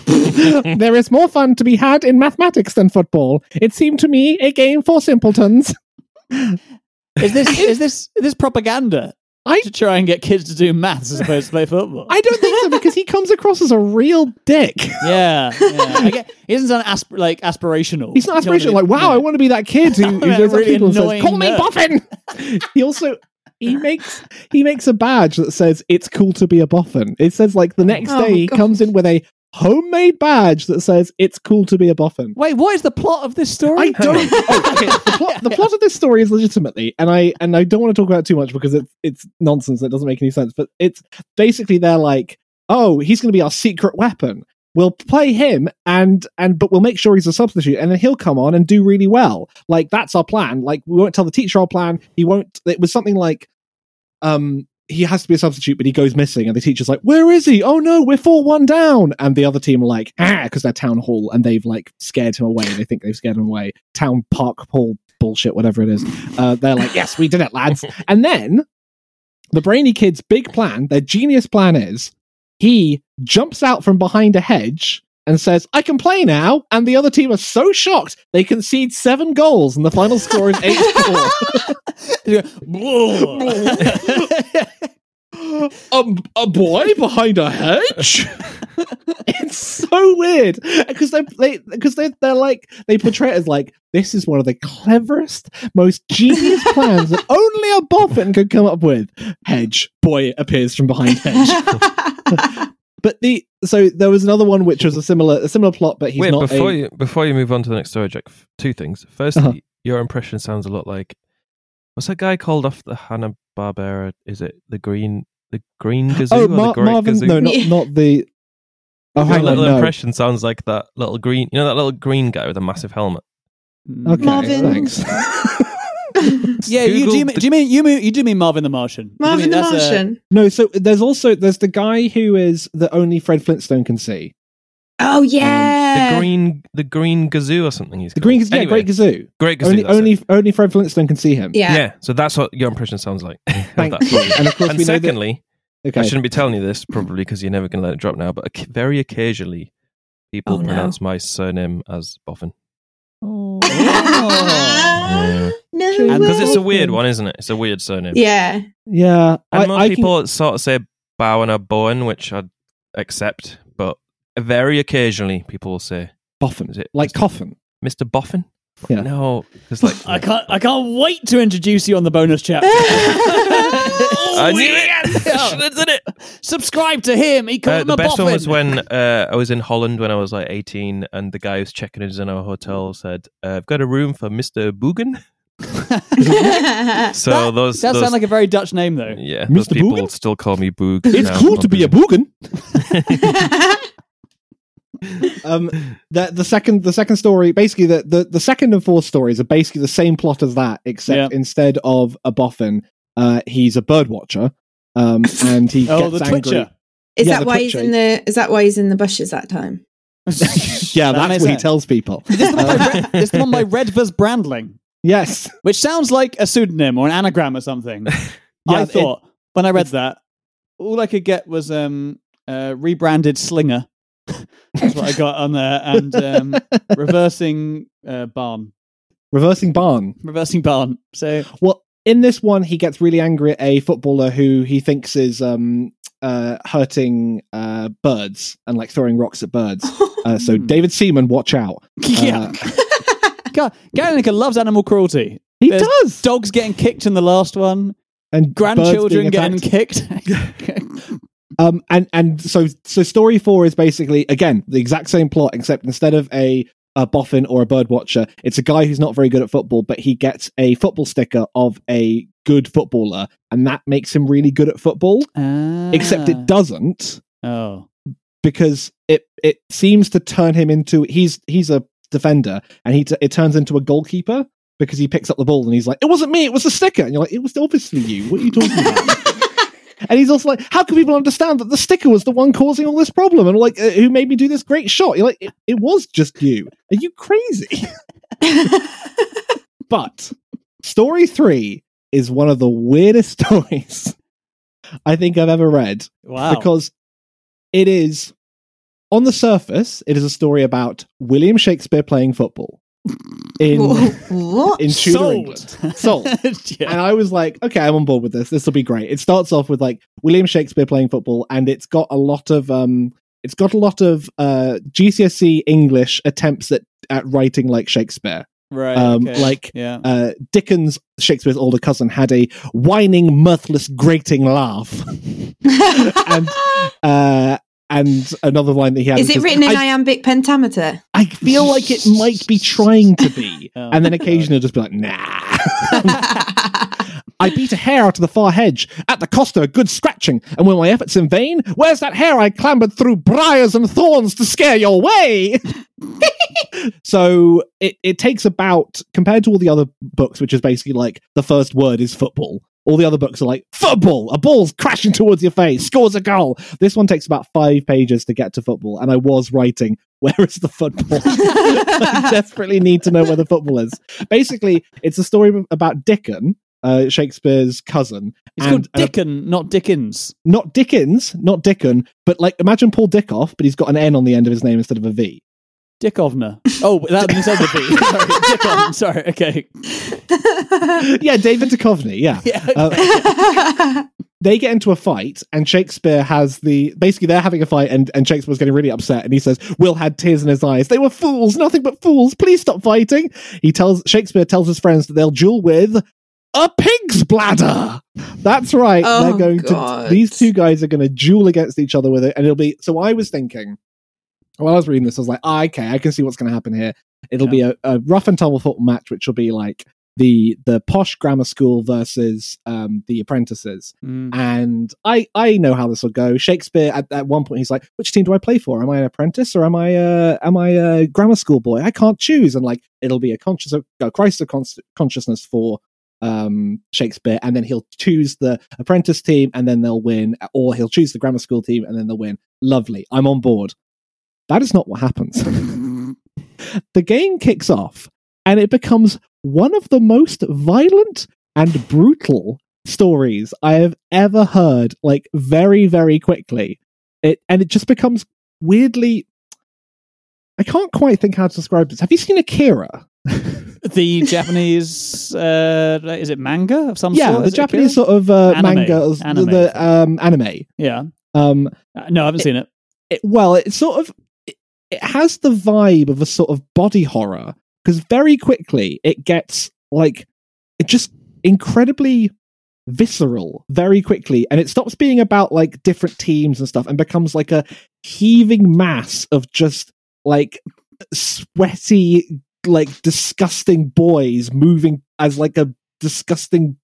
There is more fun to be had in mathematics than football. It seemed to me a game for simpletons. Is this is this is this propaganda? I- to try and get kids to do maths as opposed to play football. i don't think so because he comes across as a real dick yeah, yeah. I get, he sound asp- like aspirational. He's not You know what I aspirational. Like, wow. I want to be that kid who, who goes up really people and says, annoying "Call me nerd." Boffin." he also he makes he makes a badge that says "It's cool to be a boffin." It says like the next Oh, day he God. comes in with a homemade badge that says "It's cool to be a boffin." Wait, what is the plot of this story? I don't. oh, okay, the plot, the plot of this story is legitimately, and I and I don't want to talk about it too much because it's it's nonsense. It doesn't make any sense. But it's basically they're like, oh, he's going to be our secret weapon. We'll play him, and and but we'll make sure he's a substitute, and then he'll come on and do really well. Like that's our plan. Like we won't tell the teacher our plan. He won't. It was something like, um. He has to be a substitute, but he goes missing, and the teacher's like, "Where is he? Oh no, we're four one down." And the other team are like, "Ah," because they're town hall, and they've like scared him away. They think they've scared him away. Town park hall bullshit, whatever it is. Uh, they're like, "Yes, we did it, lads." and then the brainy kid's big plan, their genius plan is, he jumps out from behind a hedge and says, "I can play now." And the other team are so shocked they concede seven goals, and the final score is eight four. a, a boy behind a hedge. it's so weird because they they because they they're like they portray it as like this is one of the cleverest, most genius plans that only a boffin could come up with. Hedge boy appears from behind hedge. but the so there was another one which was a similar a similar plot, but he's Wait, not before a, you before you move on to the next story, Jack. Two things. Firstly, Uh-huh. your impression sounds a lot like what's that guy called off the Hanna Barbera? Is it the Green the Green Gazoo oh or Mar- the Great Marvin Gazoo? no not not the oh Your hang on little no. impression sounds like that little green. You know that little green guy with a massive helmet. Okay, Marvin. thanks. Yeah, you, do, you, mean- the- do you mean you mean you do mean Marvin the Martian? Marvin mean the that's a- Martian. No, so there's also there's the guy who is that only Fred Flintstone can see. Oh um, yeah. The green the Green Gazoo or something. He's The called. green, yeah, Anyway, Great Gazoo. Great Gazoo. only that's it. only only Fred Flintstone can see him. Yeah. yeah. So that's what your impression sounds like. of Thank that you. story. And of course, and we know that- secondly, Okay. I shouldn't be telling you this probably because you're never going to let it drop now. But very occasionally, people Oh, no. pronounce my surname as Boffin Oh. Yeah. No. Because it's a weird one, isn't it? It's a weird surname. Yeah. Yeah, And I, most I can- people sort of say Bowen or Bowen, which I'd accept, but very occasionally people will say Boffin. Is it like Mr. coffin? Mr. Boffin. Yeah. No, because like I can't. I can't wait to introduce you on the bonus chapter. I knew it. Did it. Subscribe to him. He called Uh, him the a best one was when uh, I was in Holland when I was like 18, and the guy who's checking us in our hotel said, uh, "I've got a room for Mister Boogan." So that those does those, sound like a very Dutch name, though. yeah, those Mr. people Boogan? still call me Boog. It's now. cool to be a boogan. um, the the second the second story, basically the, the the second and fourth stories are basically the same plot as that, except Yeah. instead of a boffin, uh, he's a bird watcher, um, and he Oh, gets the angry. Twitcher. Is Yeah, that the why he's in the? Is that why he's in the bushes that time? yeah, That that's makes what he tells people. This is the one by Uh, Red, this is the one by Redvers Brandling, yes, which sounds like a pseudonym or an anagram or something. Yeah, I it- thought when I read that, all I could get was um, uh, rebranded Slinger. That's what I got on there, and um, reversing uh, barn, reversing barn. reversing barn. So Well, in this one, he gets really angry at a footballer who he thinks is um, uh, hurting uh, birds and like throwing rocks at birds. Uh, so, David Seaman, watch out. yeah, God, Gary Lineker loves animal cruelty. He There's does. Dogs getting kicked in the last one, And grandchildren getting kicked. Um, and and so so story four is basically again the exact same plot, except instead of a a boffin or a bird watcher, it's a guy who's not very good at football, but he gets a football sticker of a good footballer, and that makes him really good at football. Except Ah. it doesn't Oh, because it it seems to turn him into he's he's a defender, and he t- it turns into a goalkeeper because he picks up the ball and he's like, "It wasn't me, it was the sticker," and you're like, "It was obviously you. What are you talking about?" And he's also like, "How can people understand that the sticker was the one causing all this problem?" And like, uh, who made me do this great shot? You're like, "It, it was just you. Are you crazy?" but story three is one of the weirdest stories I think I've ever read wow! because it is on the surface, it is a story about William Shakespeare playing football in what? in Tudor Sold. England. Sold. yeah. And I was like, okay, I'm on board with this. This will be great. It starts off with like William Shakespeare playing football, and it's got a lot of um, it's got a lot of uh GCSE English attempts at at writing like Shakespeare. right. um, okay. like- yeah. Uh, Dickens, Shakespeare's older cousin, had a whining, mirthless, grating laugh, and uh, and another line that he had. Is it written in I, iambic pentameter? I feel like it might be trying to be, Oh, and then occasionally it'll just be like, nah. I beat a hare out of the far hedge at the cost of a good scratching, and when my efforts in vain, where's that hare I clambered through briars and thorns to scare your way? so it, it takes about compared to all the other books, which is basically like the first word is football. All the other books are like football, a ball's crashing towards your face, scores a goal. This one takes about five pages to get to football, and I was writing, where is the football? I desperately need to know where the football is. Basically, it's a story about Dickon, uh, Shakespeare's cousin. It's and, called uh, Dickon, not Dickens. not Dickens, not Dickon, but like imagine Paul Dickov, but he's got an N on the end of his name instead of a V. Dickovner. Oh, that instead of the B. Sorry, Dickon. Sorry. Okay. yeah, David Duchovny. Yeah. Yeah. Uh, they get into a fight, and Shakespeare has the basically they're having a fight, and, and Shakespeare's getting really upset, and he says, Will had tears in his eyes. They were fools, nothing but fools. Please stop fighting. He tells Shakespeare tells his friends that they'll duel with a pig's bladder. That's right. Oh, they're going God. to these two guys are going to duel against each other with it, and it'll be. So I was thinking while I was reading this, I was like, ah, okay, I can see what's going to happen here. It'll be a, a rough and tumble football match, which will be like the the posh grammar school versus um, the apprentices. Mm. And I I know how this will go. Shakespeare at, at one point he's like, which team do I play for? Am I an apprentice or am I uh, am I a grammar school boy? I can't choose. And like it'll be a conscious a crisis of cons- consciousness for um Shakespeare, and then he'll choose the apprentice team, and then they'll win, or he'll choose the grammar school team, and then they'll win. Lovely, I'm on board. That is not what happens. the game kicks off, and it becomes one of the most violent and brutal stories I have ever heard. Like very, very quickly, it and it just becomes weirdly. I can't quite think how to describe this. Have you seen Akira? The Japanese uh, is it manga of some yeah, sort? the Japanese sort of uh, Anime. manga, the- Anime. the um, anime. Yeah. Um, Uh, No, I haven't seen it. it, well, it's sort of it, has the vibe of a sort of body horror because very quickly it gets like it just incredibly visceral very quickly and it stops being about like different teams and stuff and becomes like a heaving mass of just like sweaty like disgusting boys moving as like a disgusting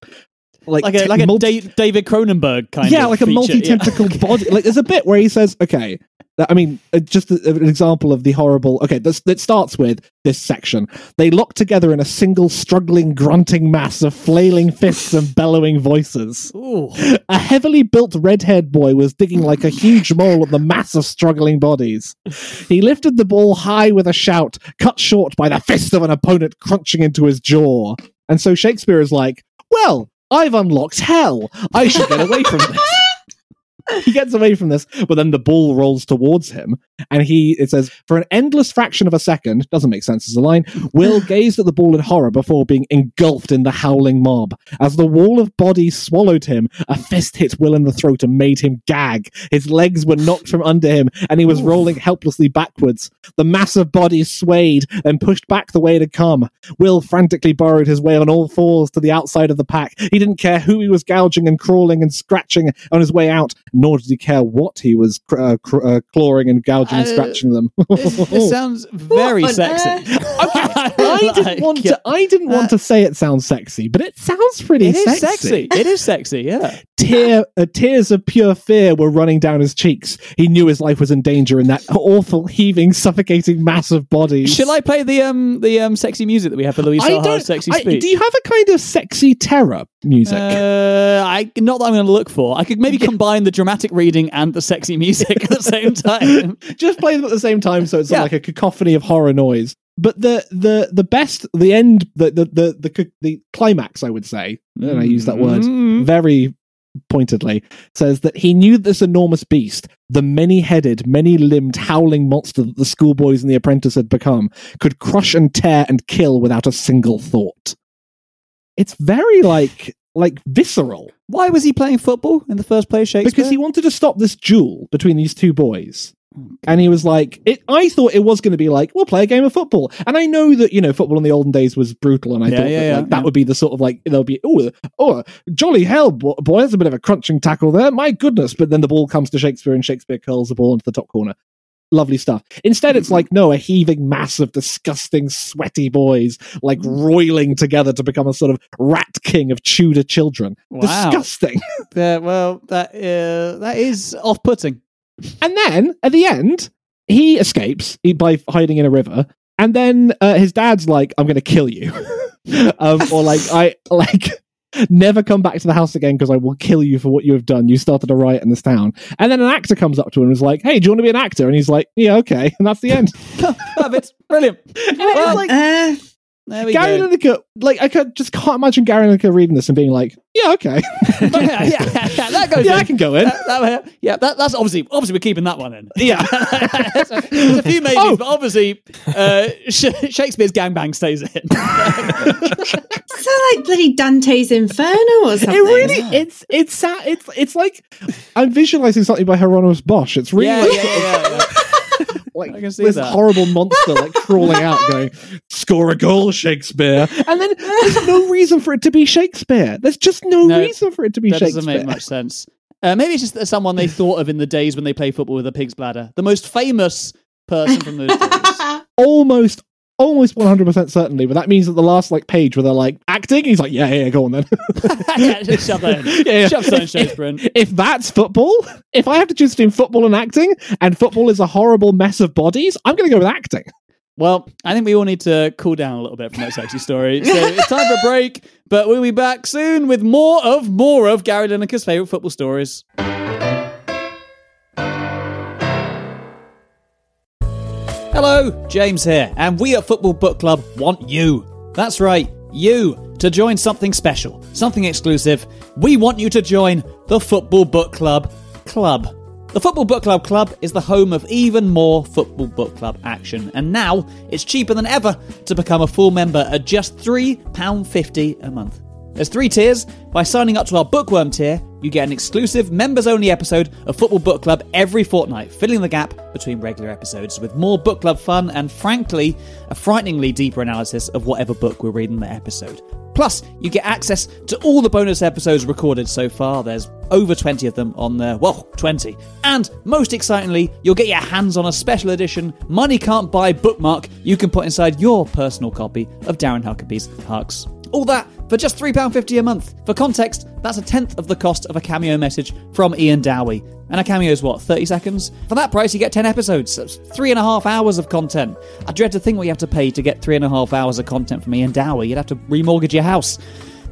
like Like a like a multi- Da- David Cronenberg kind yeah, of like a multi tentacled body. Like there's a bit where he says, "Okay." I mean, uh, just an example of the horrible. Okay, this that starts with this section. They lock together in a single struggling, grunting mass of flailing fists and bellowing voices. Ooh. A heavily built red-haired boy was digging like a huge mole at the mass of struggling bodies. He lifted the ball high with a shout, cut short by the fist of an opponent crunching into his jaw. And so Shakespeare is like, "Well, I've unlocked hell. I should get away from this." he gets away from this, but then the ball rolls towards him, and he it says, "For an endless fraction of a second, doesn't make sense as a line." Will gazed at the ball in horror before being engulfed in the howling mob. As the wall of bodies swallowed him, a fist hit Will in the throat and made him gag. His legs were knocked from under him, and he was rolling helplessly backwards. The mass of bodies swayed, and pushed back the way it had come. Will frantically burrowed his way on all fours to the outside of the pack. He didn't care who he was gouging and crawling and scratching on his way out, nor did he care what he was cr- uh, cr- uh, clawing and gouging and Uh, scratching them. This, this sounds very What on sexy. I didn't want to. I didn't want to say it sounds sexy, but it sounds pretty sexy. It is sexy. It is sexy. Yeah. Tear, uh, tears of pure fear were running down his cheeks. He knew his life was in danger in that awful, heaving, suffocating mass of bodies. Shall I play the um the um sexy music that we have for Louise I Sahar's don't. sexy I- speech? do you have a kind of sexy terror music? Uh, I not that I'm going to look for. I could maybe combine the dramatic reading and the sexy music at the same time. Just play them at the same time, so it's Yeah. like a cacophony of horror noise. But the the the best, the end, the the the the, the climax, I would say, and I use that word Mm. very pointedly, says that he knew this enormous beast, the many headed, many limbed, howling monster that the schoolboys and the apprentice had become, could crush and tear and kill without a single thought. It's very like like visceral Why was he playing football in the first place, Shakespeare? because he wanted to stop this duel between these two boys. Oh, and he was like, it, I thought it was going to be like, we'll play a game of football. And I know that, you know, football in the olden days was brutal. And I Yeah, thought yeah, that, yeah, like, that would be the sort of like, there'll be, oh, oh, jolly hell, boy, that's a bit of a crunching tackle there. My goodness. But then the ball comes to Shakespeare and Shakespeare curls the ball into the top corner. Lovely stuff. Instead, it's like, no, a heaving mass of disgusting, sweaty boys, like roiling together to become a sort of rat king of Tudor children. Wow. Disgusting. Uh, well, that uh, that is off-putting. And then at the end, he escapes by hiding in a river. And then uh, his dad's like, "I'm going to kill you," um, or like, "I like never come back to the house again because I will kill you for what you have done. You started a riot in this town." And then an actor comes up to him and is like, "Hey, do you want to be an actor?" And he's like, "Yeah, okay." And that's the end. Love it. Brilliant. Well, like Uh, There we Gary go. Lineker, like I could, just can't imagine Gary Lineker reading this and being like, "Yeah, okay, yeah, yeah, yeah, yeah, that goes. yeah, in. I can go in." That- that- yeah, that, that's obviously obviously we're keeping that one in. Yeah. So, there's a few maybes, Oh. but obviously uh, Sh- Shakespeare's gangbang stays in. so like bloody Dante's Inferno or something. It really, it's it's sa- it's it's like I'm visualizing something by Hieronymus Bosch. It's really yeah, like, yeah, yeah, yeah. Like I can see this that. horrible monster like crawling out, going score a goal, Shakespeare, and then there's no reason for it to be Shakespeare. There's just no, No, reason for it to be That Shakespeare. doesn't make much sense. Uh, maybe it's just someone they thought of in the days when they play football with a pig's bladder. The most famous person from those days. Almost, almost 100 percent certainly, but that means that the last like page where they're like acting, he's like, yeah, yeah, go on then. yeah, just shove that in. Yeah, yeah. Shove Shakespeare in. if that's football, if I have to choose between football and acting, and football is a horrible mess of bodies, I'm going to go with acting. Well, I think we all need to cool down a little bit from that sexy story. So it's time for a break, but we'll be back soon with more of more of Gary Lineker's favourite football stories. Hello, James here, and we at Football Book Club want you. That's right, you, to join something special, something exclusive. We want you to join the Football Book Club Club. The Football Book Club Club is the home of even more Football Book Club action, and now it's cheaper than ever to become a full member at just £3.50 a month. There's three tiers. By signing up to our Bookworm tier, you get an exclusive members only episode of Football Book Club every fortnight, filling the gap between regular episodes with more book club fun and, frankly, a frighteningly deeper analysis of whatever book we're reading that episode. Plus, you get access to all the bonus episodes recorded so far. There's over 20 of them on there. Well, 20. And most excitingly, you'll get your hands on a special edition, money can't buy bookmark you can put inside your personal copy of Darren Huckerby's Hucks. All that for just £3.50 a month. For context, that's a tenth of the cost of a cameo message from Ian Dowie. And a cameo is what, 30 seconds? For that price, you get 10 episodes. That's three and a half hours of content. I dread to think what you have to pay to get three and a half hours of content from Ian Dowie. You'd have to remortgage your house.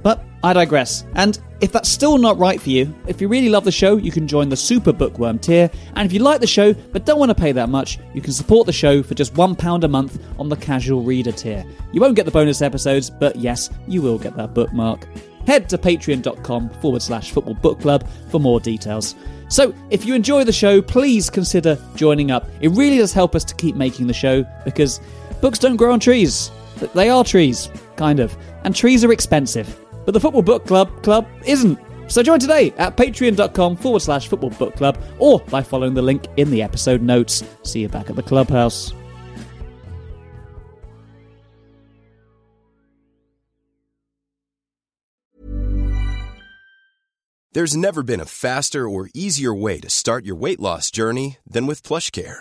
But I digress. And if that's still not right for you, if you really love the show, you can join the Super Bookworm tier. And if you like the show but don't want to pay that much, you can support the show for just £1 a month on the Casual Reader tier. You won't get the bonus episodes, but yes, you will get that bookmark. Head to patreon.com forward slash football book club for more details. So, if you enjoy the show, please consider joining up. It really does help us to keep making the show because books don't grow on trees. They are trees, kind of. And trees are expensive. But the Football Book Club Club isn't. So join today at patreon.com forward slash football book club or by following the link in the episode notes. See you back at the clubhouse. There's never been a faster or easier way to start your weight loss journey than with PlushCare.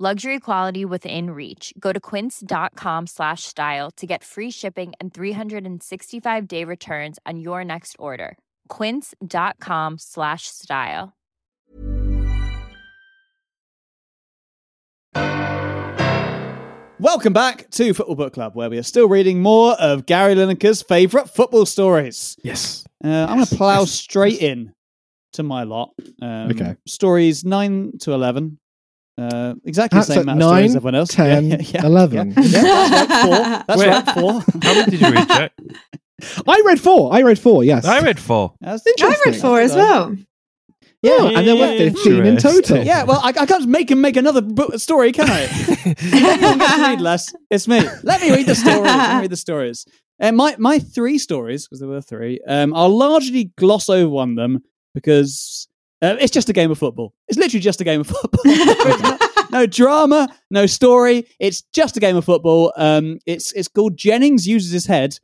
Luxury quality within reach. Go to quince.com slash style to get free shipping and 365 day returns on your next order. Quince.com slash style. Welcome back to Football Book Club, where we are still reading more of Gary Lineker's favourite football stories. Yes. Uh, I'm going to plough straight in to my lot. Um, Okay. Stories 9 to 11. Uh, exactly That's the same at amount of stories as everyone else. 10, 11. Yeah, yeah, that's right, four. That's Wait. right, four. How many did you read, Jack? I read four. I read four, yes. I read four. That's interesting. I read four as well. Yeah, and there were 15 in total. Yeah, well, I, I can't make him make another book, story, can I? if anyone gets to read less, it's me. Let me read the stories. Let me read the stories. And my my three stories, because there were three, um, I'll largely gloss over one of them because uh, it's just a game of football. It's literally just a game of football. No, drama, no story. It's just a game of football. Um, it's it's called Jennings uses his head.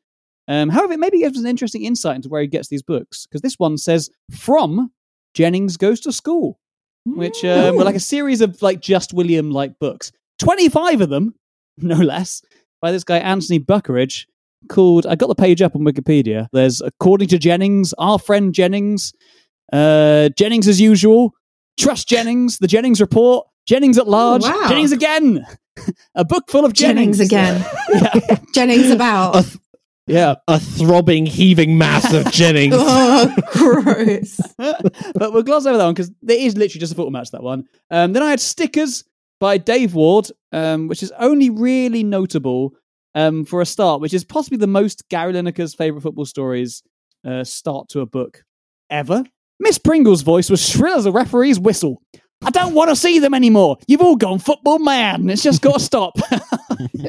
Um, however, it maybe gives us an interesting insight into where he gets these books because this one says from Jennings goes to school which um, were like a series of like just William like books. Twenty five of them, no less, by this guy Anthony Buckeridge. called. I got the page up on Wikipedia. There's according to Jennings, our friend Jennings, uh, Jennings as usual, Trust Jennings, the Jennings report, Jennings at large, Oh, wow. Jennings again, a book full of Jennings, Jennings again. Jennings about. A th- Yeah, a throbbing, heaving mass of Jennings. oh, gross. but we'll gloss over that one because it is literally just a football match. That one. Um, then I had stickers by Dave Ward, um, which is only really notable um, for a start, which is possibly the most Gary Lineker's favorite football stories uh, start to a book ever. Miss Pringle's voice was shrill as a referee's whistle. I don't want to see them anymore. You've all gone football mad, and it's just got to stop.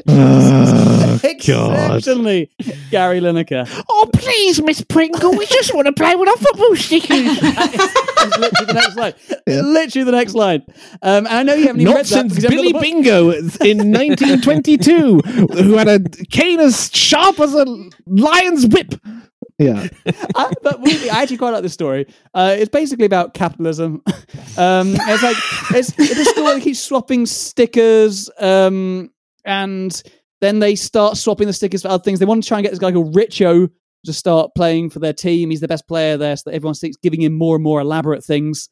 Oh, God. Exceptionally, Gary Lineker. Oh, please, Miss Pringle, we just want to play with our football stickers. That's literally the next line. Literally the next line. Um, and I know you haven't even Not read that since because you haven't Billy got the book. Bingo in 1922, who had a cane as sharp as a lion's whip. Yeah. I, but weirdly, I actually quite like this story. Uh, it's basically about capitalism. um, it's like it's, it's a story that keeps swapping stickers, um, and then they start swapping the stickers for other things. They want to try and get this guy called Richo to start playing for their team. He's the best player there, so that everyone keeps giving him more and more elaborate things.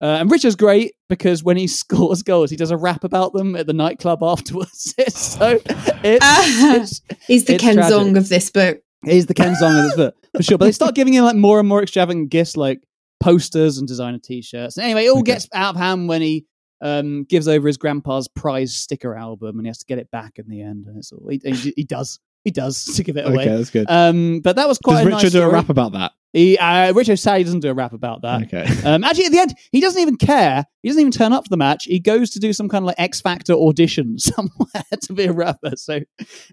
Uh, and Richo's great because when he scores goals, he does a rap about them at the nightclub afterwards. It's so it's, it's He's the it's Ken tragic. Zong of this book. He's the Ken Zong of this book for sure. But they start giving him like more and more extravagant gifts, like posters and designer T-shirts. And anyway, it all gets out of hand when he um, gives over his grandpa's prize sticker album, and he has to get it back in the end. And it's all he, he, he does. He does to give it away. Okay, that's good. Um, but that was quite Does a Richard nice do a rap about that? He, uh, Richard sadly doesn't do a rap about that. Okay. Um, actually, at the end, he doesn't even care. He doesn't even turn up for the match. He goes to do some kind of like X Factor audition somewhere to be a rapper. So,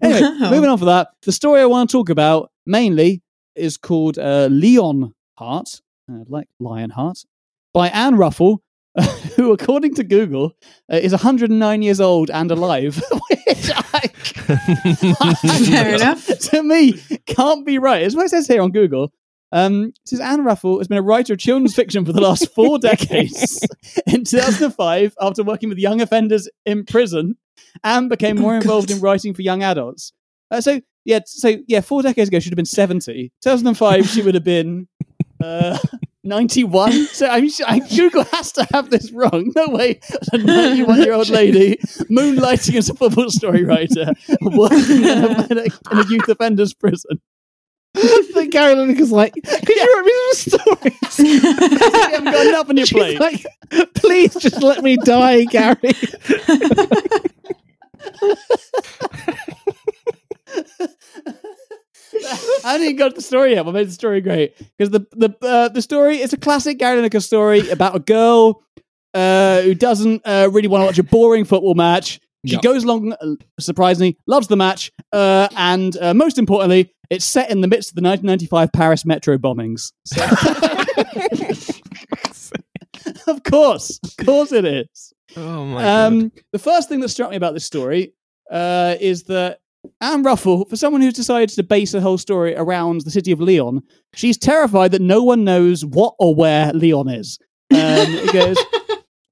anyway, Wow. moving on for that. The story I want to talk about mainly is called uh, Lyon Heart, uh, like Lionheart, by Anne Ruffell, who, according to Google, uh, is 109 years old and alive. Which I, Fair enough. to me can't be right. It's what it says here on Google. Um, Anne Ruffell has been a writer of children's fiction for the last four decades. In 2005, after working with young offenders in prison, Anne became more involved in writing for young adults. Uh, so yeah, so yeah, four decades ago she'd have been 70. 2005 she would have been uh, 91. So I mean, she- I, Google has to have this wrong. No way, a 91 year old lady moonlighting as a football story writer, working in a, in a, in a youth offenders prison. then Gary Lineker's like, could you write me some stories? I haven't got enough on your She's plate. like, please just let me die, Gary. I haven't even got the story yet. I made the story great? Because the the uh, the story is a classic Gary Lineker story about a girl uh, who doesn't uh, really want to watch a boring football match. She Yep. goes along, uh, surprisingly, loves the match, uh, and uh, most importantly, it's set in the midst of the 1995 Paris metro bombings. So- of course, of course, it is. Oh my god. Um, the first thing that struck me about this story uh, is that Anne Ruffell, for someone who's decided to base a whole story around the city of Lyon, she's terrified that no one knows what or where Lyon is. Um, it goes.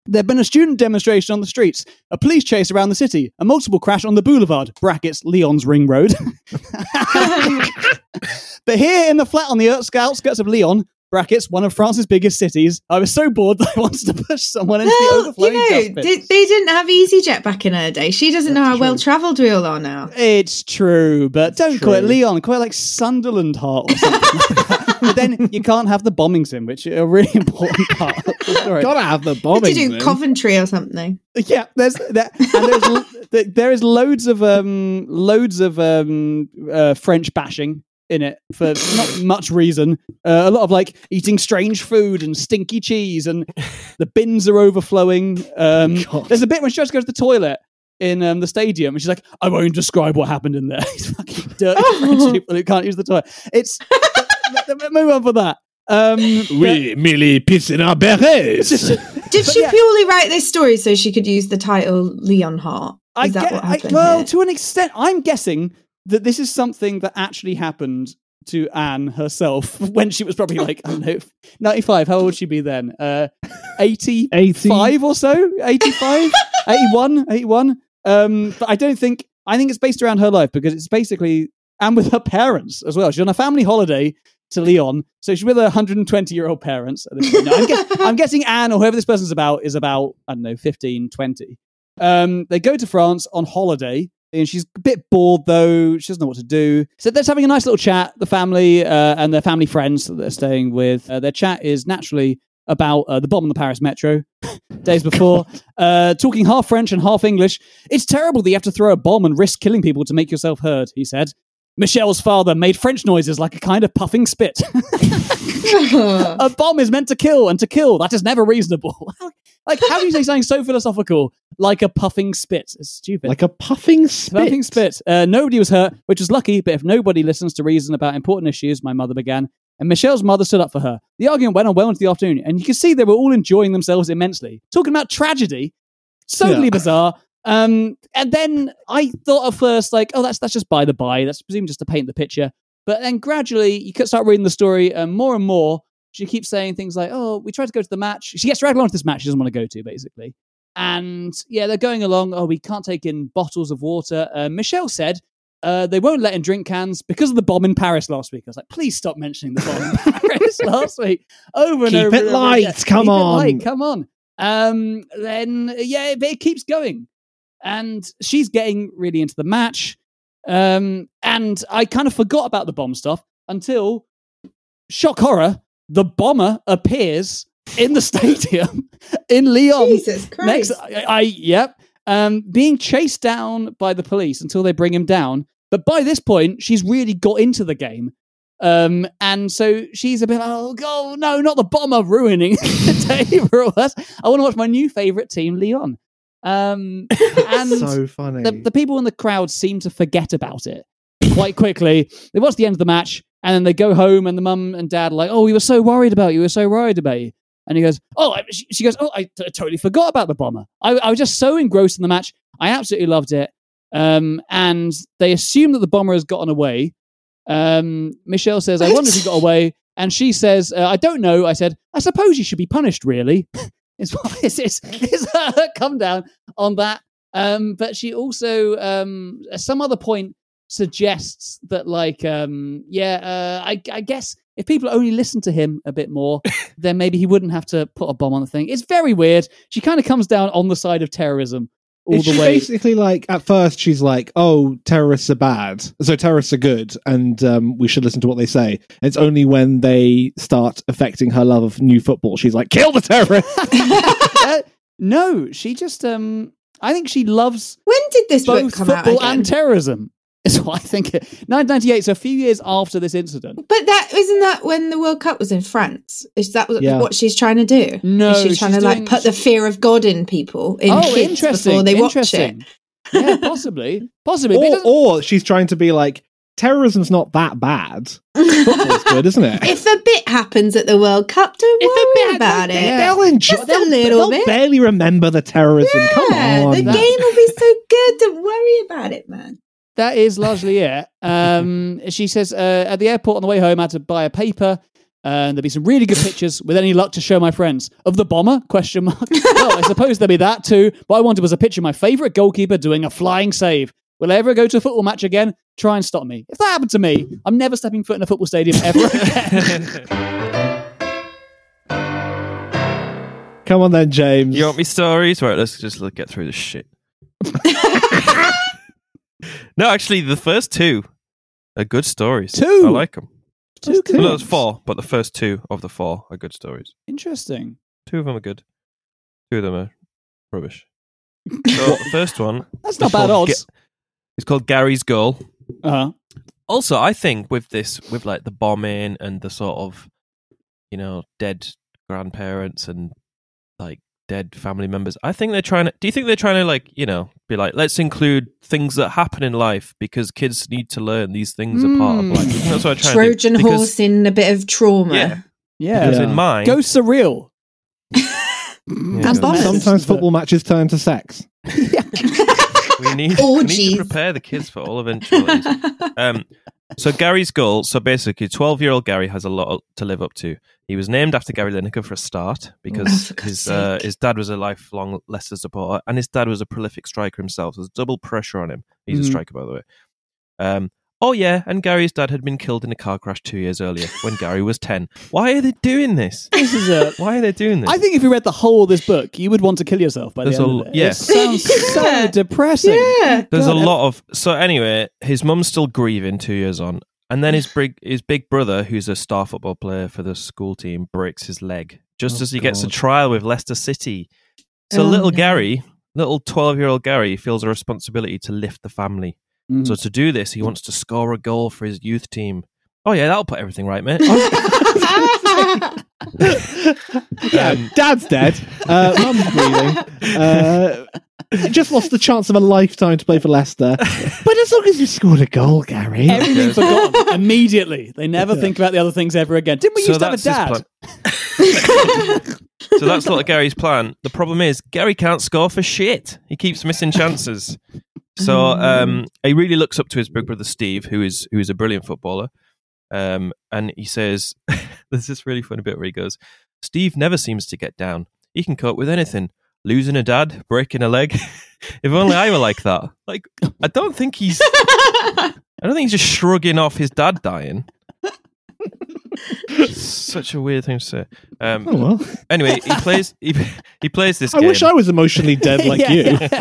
There'd been a student demonstration on the streets, a police chase around the city, a multiple crash on the boulevard (brackets Lyon's Ring Road). but here in the flat on the outskirts of Lyon (brackets one of France's biggest cities), I was so bored that I wanted to push someone into the Well, overflowing you know, dustbin. they, didn't have EasyJet back in her day. She doesn't know how well travelled we all are now. It's true, but don't call it. Lyon. Call it like Sunderland Heart or something. like that. but then you can't have the bombings in, which are a really important part of. Gotta have the Did bombing. you do Coventry or something? Yeah, there's that, and there's there is loads of um loads of um uh, French bashing in it for not much reason. Uh, a lot of like eating strange food and stinky cheese, and the bins are overflowing. Um, God. there's a bit when she has to go to the toilet in um, the stadium, and she's like, "I won't describe what happened in there." These fucking dirty French people who can't use the toilet. It's move on for that. Um, We merely piss in our berets. Did she yeah. purely write this story so she could use the title Lyon Hart? I that get, what I- well, here? to an extent, I'm guessing that this is something that actually happened to Anne herself when she was probably like, I don't know, 95. How old would she be then? Uh, 85 80. or so? 85? 81? 81? Um, but I don't think, I think it's based around her life because it's basically and with her parents as well. She's on a family holiday to Lyon, so she's with her 120 year old parents. At this point. No, I'm, guess- I'm guessing Anne or whoever this person's about is about I don't know 15, 20. Um, they go to France on holiday. And she's a bit bored though. She doesn't know what to do. So they're just having a nice little chat, the family uh, and their family friends that they're staying with. Uh, their chat is naturally about uh, the bomb on the Paris metro days before, uh, talking half French and half English. It's terrible that you have to throw a bomb and risk killing people to make yourself heard, he said. Michelle's father made French noises like a kind of puffing spit. a bomb is meant to kill, and to kill, that is never reasonable. like, how do you say something so philosophical like a puffing spit? It's stupid. Like a puffing spit. Puffing spit. Uh, nobody was hurt, which was lucky, but if nobody listens to reason about important issues, my mother began, and Michelle's mother stood up for her. The argument went on well into the afternoon, and you could see they were all enjoying themselves immensely. Talking about tragedy, totally Yeah. bizarre. Um, and then I thought at first, like, oh, that's that's just by the by. That's presumably just to paint the picture. But then gradually, you could start reading the story, and more and more, she keeps saying things like, "Oh, we tried to go to the match." She gets dragged along to this match she doesn't want to go to, basically. And yeah, they're going along. Oh, we can't take in bottles of water. Uh, Michelle said uh, they won't let in drink cans because of the bomb in Paris last week. I was like, please stop mentioning the bomb in Paris last week over and Keep over. it and light, come Keep it on. light, come on. Um, then yeah, but it keeps going, and she's getting really into the match. Um, and I kind of forgot about the bomb stuff until shock horror, the bomber appears in the stadium in Lyon. Jesus Christ. Next, I, I yep, um, being chased down by the police until they bring him down. But by this point, she's really got into the game. Um, and so she's a bit like, oh, God, no, not the bomber ruining the day for us. I want to watch my new favorite team, Lyon. Um, and so funny. the, the people in the crowd seem to forget about it quite quickly. They watch the end of the match and then they go home and the mum and dad are like, oh, we were so worried about you. We were so worried about you. And he goes, oh, she, she goes, oh, I t- totally forgot about the bomber. I, I was just so engrossed in the match. I absolutely loved it. Um, and they assume that the bomber has gotten away. Um, Michelle says, I wonder if he got away. And she says, uh, I don't know. I said, I suppose he should be punished, really. is what is, is, is her come down on that. Um, but she also, um, at some other point, suggests that, like, um, yeah, uh, I, I guess if people only listened to him a bit more, then maybe he wouldn't have to put a bomb on the thing. It's very weird. She kind of comes down on the side of terrorism all Is the way. basically like at first she's like, "Oh, terrorists are bad, so terrorists are good, and um, we should listen to what they say." It's only when they start affecting her love of new football, she's like, "Kill the terrorists!" Uh, no, she just, um, I think she loves When did this book come out football again? and terrorism. Is what I think. 1998, so a few years after this incident. But that isn't that when the World Cup was in France? Is that what- Yeah. what she's trying to do? No, Is she's trying she's to doing- like put the fear of God in people in oh, kids interesting. before they watch it. Yeah, possibly, possibly. or, or she's trying to be like, "Terrorism's not that bad. Football's good, isn't it?" If a bit happens at the World Cup, don't worry about it. They'll enjoy. Just a They'll, little they'll bit. barely remember the terrorism. Come on, the game will be so good. Don't worry about it, man. That is largely it. Um, she says uh, at the airport on the way home, I had to buy a paper. Uh, and there'll be some really good pictures with any luck to show my friends of the bomber question mark well i suppose there'll be that too what i wanted was a picture of my favorite goalkeeper doing a flying save will i ever go to a football match again try and stop me if that happened to me i'm never stepping foot in a football stadium ever again Come on then, James. You want me stories? Right, let's just look, get through this shit. no, actually, the first two are good stories. Two? I like them. Two good Well, there's ones. four, but the first two of the four are good stories. interesting Two of them are good. Two of them are rubbish. So the first one. That's not bad called odds. Ga- it's called Gary's Goal. uh-huh Also, I think with this, with like the bombing and the sort of, you know, dead grandparents and like dead family members, I think they're trying to. Do you think they're trying to like, you know, be like, let's include things that happen in life because kids need to learn these things are part of life. Mm. That's what I'm trying Trojan to do. Because- horse in a bit of trauma. Yeah, yeah because in mine, go surreal And bombers. Sometimes football matches turn to sex. we need, we need to prepare the kids for all eventualities. um, so Gary's goal. So basically, twelve-year-old Gary has a lot to live up to. He was named after Gary Lineker for a start Oh, because for God's his uh, his dad was a lifelong Leicester supporter, and his dad was a prolific striker himself. So there's double pressure on him. He's Mhm. a striker, by the way. Um, Oh yeah, and Gary's dad had been killed in a car crash two years earlier when Gary was ten. Why are they doing this? This is a. Why are they doing this? I think if you read the whole of this book, you would want to kill yourself by There's the end a- of it. yeah. It sounds so depressing. Yeah. There's God, a lot of so anyway. His mum's still grieving two years on, and then his big his big brother, who's a star football player for the school team, breaks his leg just Oh, as he gets a trial with Leicester City. So Oh, little no. Gary, little twelve year old Gary, feels a responsibility to lift the family. Mm. So to do this, he wants to score a goal for his youth team. Oh yeah, that'll put everything right, mate. yeah, Um, dad's dead. Uh, mum's breathing. Uh, just lost the chance of a lifetime to play for Leicester. But as long as you scored a goal, Gary. Everything's forgotten immediately. They never think about the other things ever again. Didn't we So used to have a dad? his so that's not Gary's plan. The problem is Gary can't score for shit. He keeps missing chances. So um, he really looks up to his big brother Steve, who is who is a brilliant footballer. Um, and he says, "There's this really funny bit where he goes, Steve never seems to get down. He can cope with anything. Losing a dad, breaking a leg. if only I were like that. Like, I don't think he's. I don't think he's just shrugging off his dad dying. Such a weird thing to say. Um, Oh, well. Anyway, he plays. He, he plays this. I game. wish I was emotionally dead like Yeah.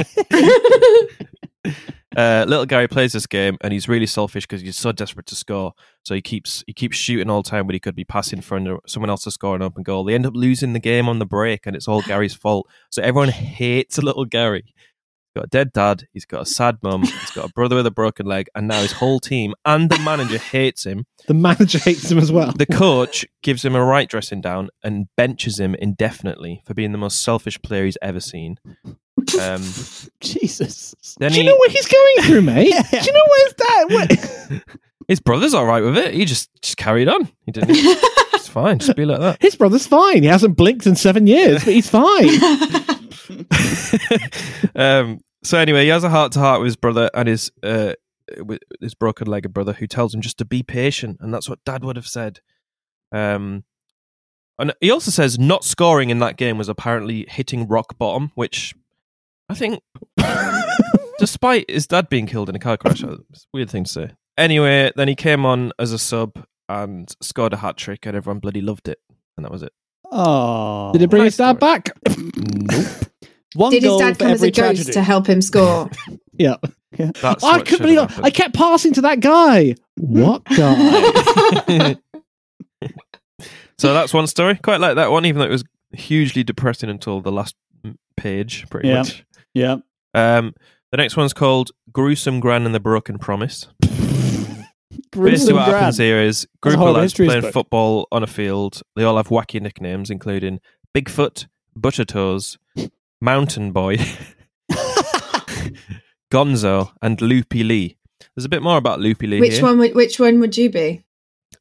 you. Uh, little Gary plays this game, and he's really selfish because he's so desperate to score. So he keeps he keeps shooting all the time, but he could be passing for someone else to score an open goal. They end up losing the game on the break, and it's all Gary's fault. So everyone hates little Gary. He's got a dead dad. He's got a sad mum. He's got a brother with a broken leg, and now his whole team and the manager hates him. The manager hates him as well. The coach gives him a right dressing down and benches him indefinitely for being the most selfish player he's ever seen. Um, Jesus. Do you he- know what he's going through, mate? Do you know where's that? What? His brother's all right with it. He just just carried on. He didn't. it's fine. Just be like that. His brother's fine. He hasn't blinked in seven years, but he's fine. um, so anyway, he has a heart to heart with his brother and his uh, with his broken legged brother, who tells him just to be patient, and that's what Dad would have said. Um, and he also says not scoring in that game was apparently hitting rock bottom, which I think, despite his dad being killed in a car crash, uh, it's a weird thing to say. Anyway, then he came on as a sub and scored a hat trick, and everyone bloody loved it, and that was it. Oh. Did it bring Nice his dad story. back? Nope. One Did his dad come as a ghost tragedy. to help him score? Yeah. That's I what couldn't believe have I kept passing to that guy. What guy? so that's one story. Quite like that one, even though it was hugely depressing until the last page, pretty Yeah. much. Yeah. Um, the next one's called "Gruesome Gran and the Broken Promise." Basically, what Gran. happens here is That's a group of horrible lads histories playing book. football on a field. They all have wacky nicknames, including Bigfoot, Buttertoes, Mountain Boy, Gonzo, and Loopy Lee. There's a bit more about Loopy Lee which here. one would which one would you be?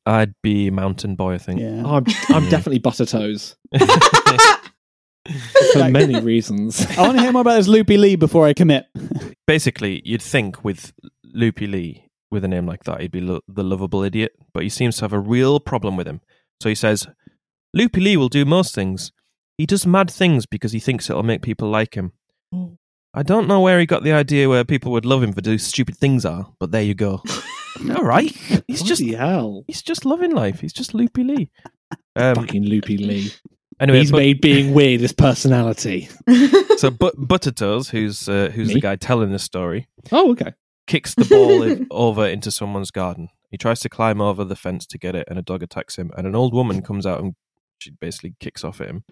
I'd be Mountain Boy, I think. Yeah. I'm, I'm definitely butter toes for many reasons. I want to hear more about this Loopy Lee before I commit. basically, you'd think with Loopy Lee, with a name like that, he'd be lo- the lovable idiot, but he seems to have a real problem with him. So he says, Loopy Lee will do most things. He does mad things because he thinks it'll make people like him. I don't know where he got the idea where people would love him for do stupid things are, but there you go. All right, he's just Bloody hell. he's just loving life. He's just Loopy Lee. Um, Fucking loopy Lee. Anyway, He's but- made being weird his personality. so but, Buttertoes, who's uh, who's Me? the guy telling this story, Oh, okay. kicks the ball i- over into someone's garden. He tries to climb over the fence to get it, and a dog attacks him. And an old woman comes out and she basically kicks off at him,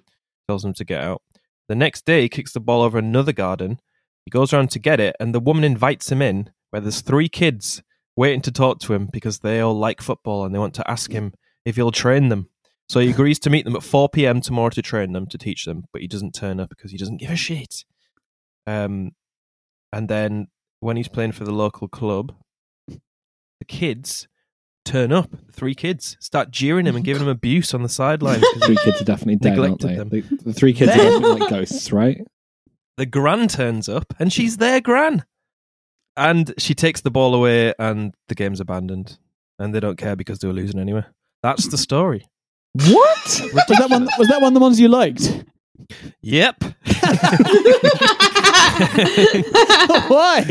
tells him to get out. The next day, he kicks the ball over another garden. He goes around to get it, and the woman invites him in, where there's three kids waiting to talk to him because they all like football and they want to ask him if he'll train them. So he agrees to meet them at 4 p.m. tomorrow to train them, to teach them, but he doesn't turn up because he doesn't give a shit. Um, and then when he's playing for the local club, the kids turn up. The three kids start jeering him and giving him abuse on the sideline. 'cause Three kids are definitely dead, aren't Neglected they? them. The, the three kids are definitely like ghosts, right? the gran turns up and she's their gran. And she takes the ball away and the game's abandoned. And they don't care because they were losing anyway. That's the story. What? Was that one? Was that one of the ones you liked? Yep. Why?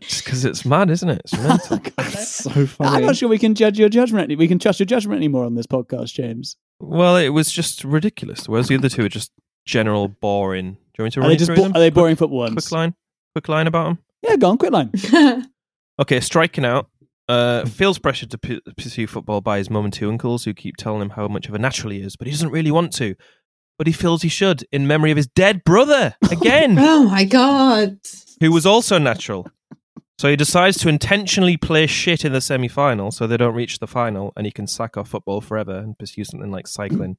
Just because it's mad, isn't it? It's mental. That's so funny. I'm not sure we can judge your judgment. any- We can trust your judgment anymore on this podcast, James. well, it was just ridiculous. Whereas the other two are just general boring. Do you want me to Are run they you just through bo- them? are they boring football Quick ones? line. Quick line about them. Yeah, go on, quick line. Okay, striking out. Uh, feels pressured to p- pursue football by his mum and two uncles who keep telling him how much of a natural he is, but he doesn't really want to. But he feels he should in memory of his dead brother again, oh my god. who was also natural. So he decides to intentionally play shit in the semi final so they don't reach the final and he can sack off football forever and pursue something like cycling.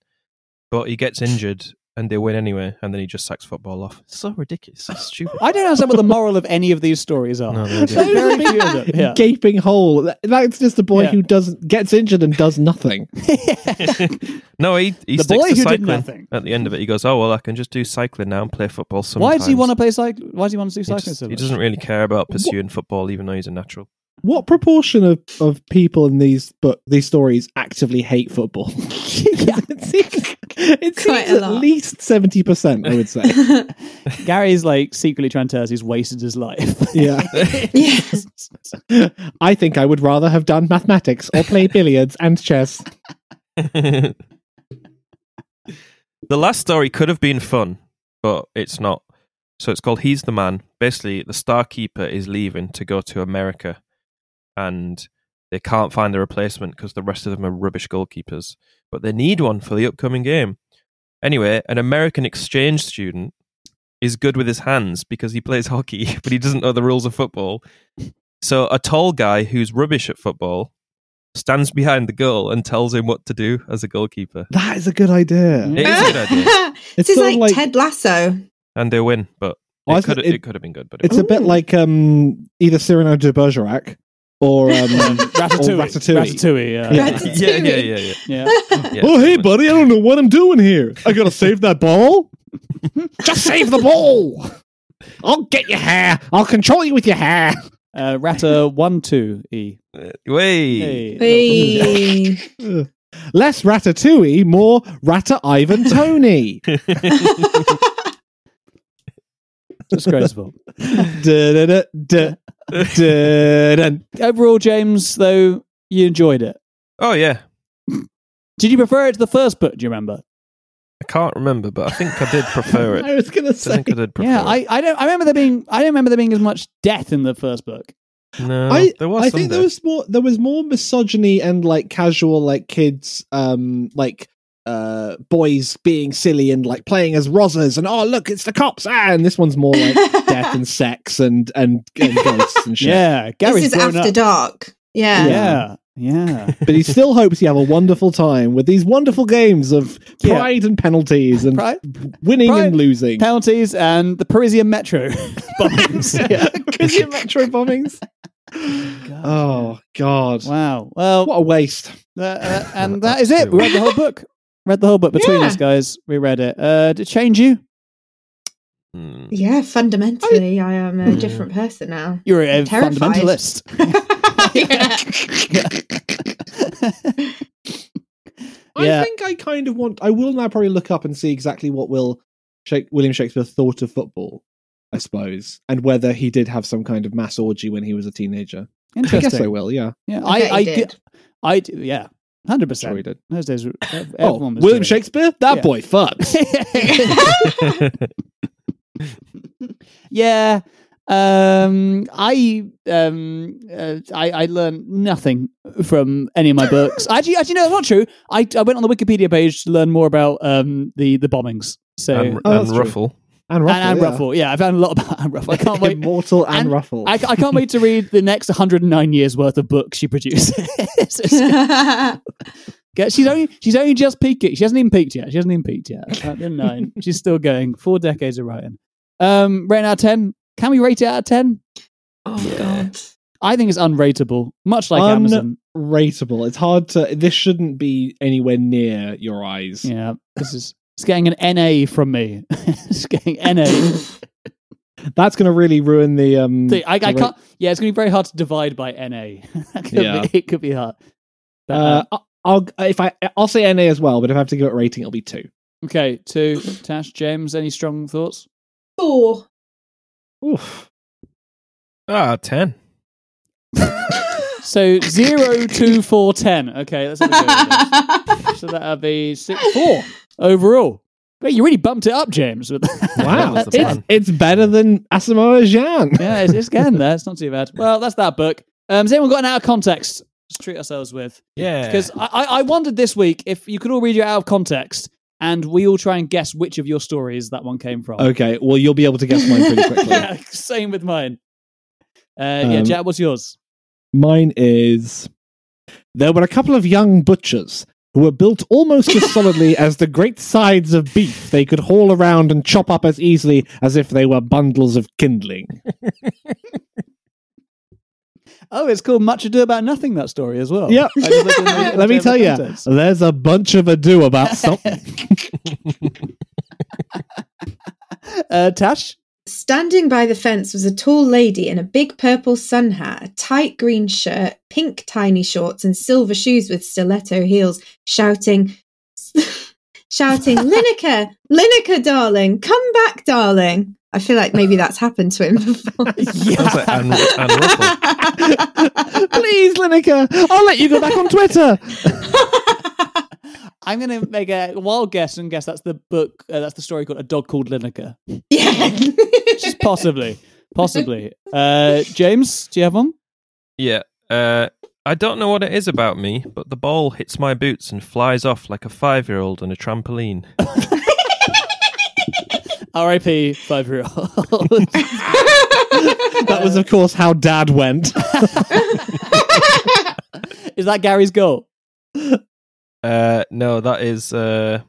But he gets injured and they win anyway, and then he just sacks football off. It's so ridiculous, so stupid. I don't understand what the moral of any of these stories are. No, no very few of them. Yeah. Gaping hole. That- That's just a boy Yeah. who doesn't gets injured and does nothing. no, he, he The sticks boy to who did cycling. nothing. At the end of it, he goes, "Oh well, I can just do cycling now and play football." Sometimes. Why does he want to play cycling? Why does he want to do He, cycling just- so he doesn't really care about pursuing football, even though he's a natural. What proportion of, of people in these book these stories actively hate football? it seems, it seems at lot. least seventy percent. I would say. Gary's like secretly trying to tell us he's wasted his life. Yeah. yeah. I think I would rather have done mathematics or play billiards and chess. the last story could have been fun, but it's not. So it's called He's the Man. Basically, the star keeper is leaving to go to America, and they can't find a replacement because the rest of them are rubbish goalkeepers. But they need one for the upcoming game. Anyway, an American exchange student is good with his hands because he plays hockey, but he doesn't know the rules of football. So a tall guy who's rubbish at football stands behind the goal and tells him what to do as a goalkeeper. That is a good idea. It is a good idea. It's this is like, like- Ted Lasso. and they win. But it was- could it- it, could have been good. But it It's a bit like um, either Cyrano de Bergerac or um, Ratatouille. Or Ratatouille. Ratatouille, yeah. Yeah. wasn't. yeah, yeah, yeah, yeah. Yeah. yeah. Oh, hey, buddy, I don't know what I'm doing here. I gotta save that ball. Just save the ball. I'll get your hair. I'll control you with your hair. Uh, Rata one two e. Way. Hey. Hey. Less ratatouille, more Rata Ivan Toney. Disgraceful. Da-da-da-da. Overall, James, though, you enjoyed it. Oh yeah. Did you prefer it to the first book? Do you remember? I can't remember, but I think I did prefer it. I was gonna I say. think I did prefer Yeah, it. I, I don't. I remember there being. I don't remember there being as much death in the first book. No, I, there was I some think there there. was more there was more misogyny and like casual like kids um like uh boys being silly and like playing as Rosas and oh look it's the cops ah and this one's more like death and sex and and, and ghosts and shit. Yeah, Gary's this is after up. dark. Yeah. Yeah, yeah. But he still hopes you have a wonderful time with these wonderful games of Yeah. pride and penalties and Pride- winning Pride- and losing. Penalties and the Parisian Metro bombings. yeah. Prison metro bombings. Oh God! Wow. Well, What a waste. uh, uh, and that is it. We read the whole book. Read the whole book between Yeah. us, guys. We read it. Uh, did it change you? Mm. Yeah, fundamentally, I am a different person now. You're a I'm terrified. fundamentalist. I Yeah. think I kind of want. I will now probably look up and see exactly what Will Shake, William Shakespeare thought of football. I suppose, and whether he did have some kind of mass orgy when he was a teenager. I Interesting. guess I will. Yeah, Yeah, I bet I, I did. did. I d- yeah, hundred sure he did. Those days, were- ev- Oh, William. Shakespeare. That Yeah. boy fucks. yeah. Um, I um, uh, I I learned nothing from any of my books. actually, actually, no, that's not true. I I went on the Wikipedia page to learn more about um the the bombings. So and, Oh, and true. Ruffell. And Ruffell. and, and yeah. Ruffell, yeah, I found a lot about Anne Ruffell. I can't wait. Immortal and, And Ruffell. I, I can't wait to read the next 109 years worth of books she produces. She's only she's only just peaking. She hasn't even peaked yet. She hasn't even peaked yet. At nine, she's still going. Four decades of writing. Um, rating out of ten. Can we rate it out of ten? oh God. I think it's unrateable, much like Un- Amazon. Rateable. It's hard to. This shouldn't be anywhere near your eyes. Yeah, this is it's getting an NA from me. it's getting NA. That's going to really ruin the. um. See, I, I the can't. Yeah, it's going to be very hard to divide by NA. Could Yeah. be, it could be hard. But, Uh, I- I'll if I I'll say NA as well, but if I have to give it a rating, it'll be two. Okay, two. Tash, James, any strong thoughts? Four. Oof. Ah, ten. So zero, two, four, ten. Okay, let's have a go. with this. so that'll be six, four overall. Wait, you really bumped it up, James. Wow, it's, it's better than Asamoah Gyan. yeah, it's, it's getting there. It's not too bad. Well, that's that book. Um, has anyone got an out of context to treat ourselves with? Yeah. Because I, I, I wondered this week if you could all read your out of context and we all try and guess which of your stories that one came from. Okay, well, you'll be able to guess mine pretty quickly. yeah, same with mine. Uh, yeah, Um, Jack, what's yours? Mine is there were a couple of young butchers who were built almost as solidly as the great sides of beef they could haul around and chop up as easily as if they were bundles of kindling. Oh, it's called Much Ado About Nothing, that story as well. Yep. I just looked in the- Let me tell you, context. there's a bunch of ado about something. Uh, Tash? Standing by the fence was a tall lady in a big purple sun hat, a tight green shirt, pink tiny shorts, and silver shoes with stiletto heels, shouting, shouting, Lineker, Lineker, darling, come back, darling. I feel like maybe that's happened to him before. Sounds like Anne, Anne Please, Lineker, I'll let you go back on Twitter. I'm going to make a wild guess and guess that's the book, uh, that's the story called A Dog Called Lineker. yeah. Just possibly. Possibly. Uh, James, do you have one? Yeah. Uh, I don't know what it is about me, but the ball hits my boots and flies off like a five-year-old on a trampoline. R.I.P. five year old. That was, of course, how Dad went. Is that Gary's goal? Uh, no, that is uh,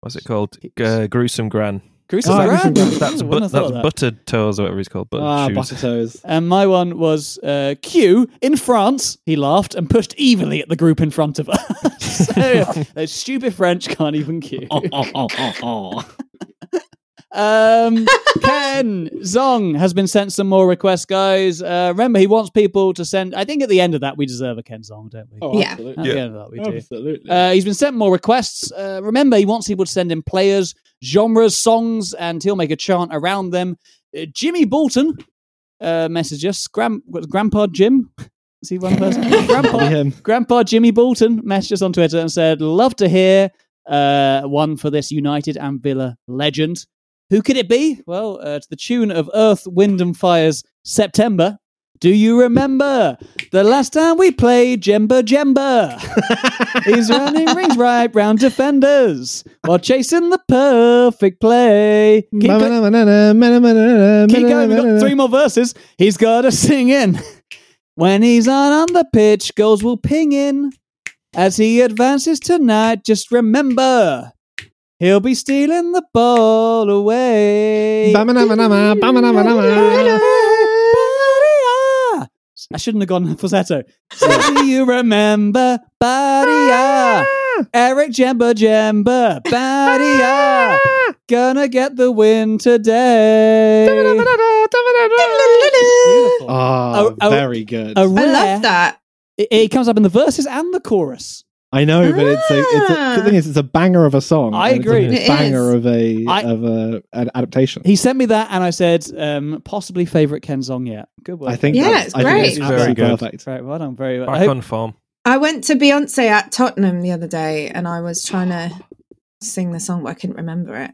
what's it called? Uh, gruesome gran. Gruesome Oh, Grand? Gruesome Grand. That's Ooh, but, wouldn't have thought that's that. buttered toes or whatever he's called. Buttered ah, shoes. butter toes. And my one was uh, Q in France. He laughed and pushed evilly at the group in front of us. so, those stupid French can't even Q. Oh, oh, oh, oh, oh. Um, Ken Zong has been sent some more requests, guys. Uh, remember, he wants people to send. I think at the end of that, we deserve a Ken Zong, don't we? Oh, Yeah. At absolutely. the end of that, we do. Absolutely. Uh, he's been sent more requests. Uh, remember, he wants people to send in players, genres, songs, and he'll make a chant around them. Uh, Jimmy Bolton uh, messaged us. Grand, Grandpa Jim? Is he one person? Grandpa, him. Grandpa Jimmy Bolton messaged us on Twitter and said, Love to hear uh, one for this United and Villa legend. Who could it be? Well, uh, to the tune of Earth, Wind and Fire's September. Do you remember the last time we played Djemba Djemba? He's running rings right round defenders while chasing the perfect play. Keep, go- keep going. We've got three more verses. He's got to sing in. When he's on on the pitch, goals will ping in. As he advances tonight, just remember, he'll be stealing the ball away. Ba-ma-na-ma-na-ma, ba-ma-na-ma-na-ma. I shouldn't have gone falsetto. So do you remember Badia? Eric Djemba Djemba Badia. Gonna get the win today. Beautiful. Ah, Oh, oh, very good. A I rare- love that. It, it comes up in the verses and the chorus. I know, but it's a, it's a the thing is, it's a banger of a song. I and it's a agree. It banger is. of a I- of a an adaptation. He sent me that, and I said, um, possibly favorite Ken song yet. Good work. I think Yeah, that's, it's I think great. it's Very absolutely good. perfect. Right, well done, very well. I Back hope- on form. I went to Beyonce at Tottenham the other day and I was trying to sing the song, but I couldn't remember it.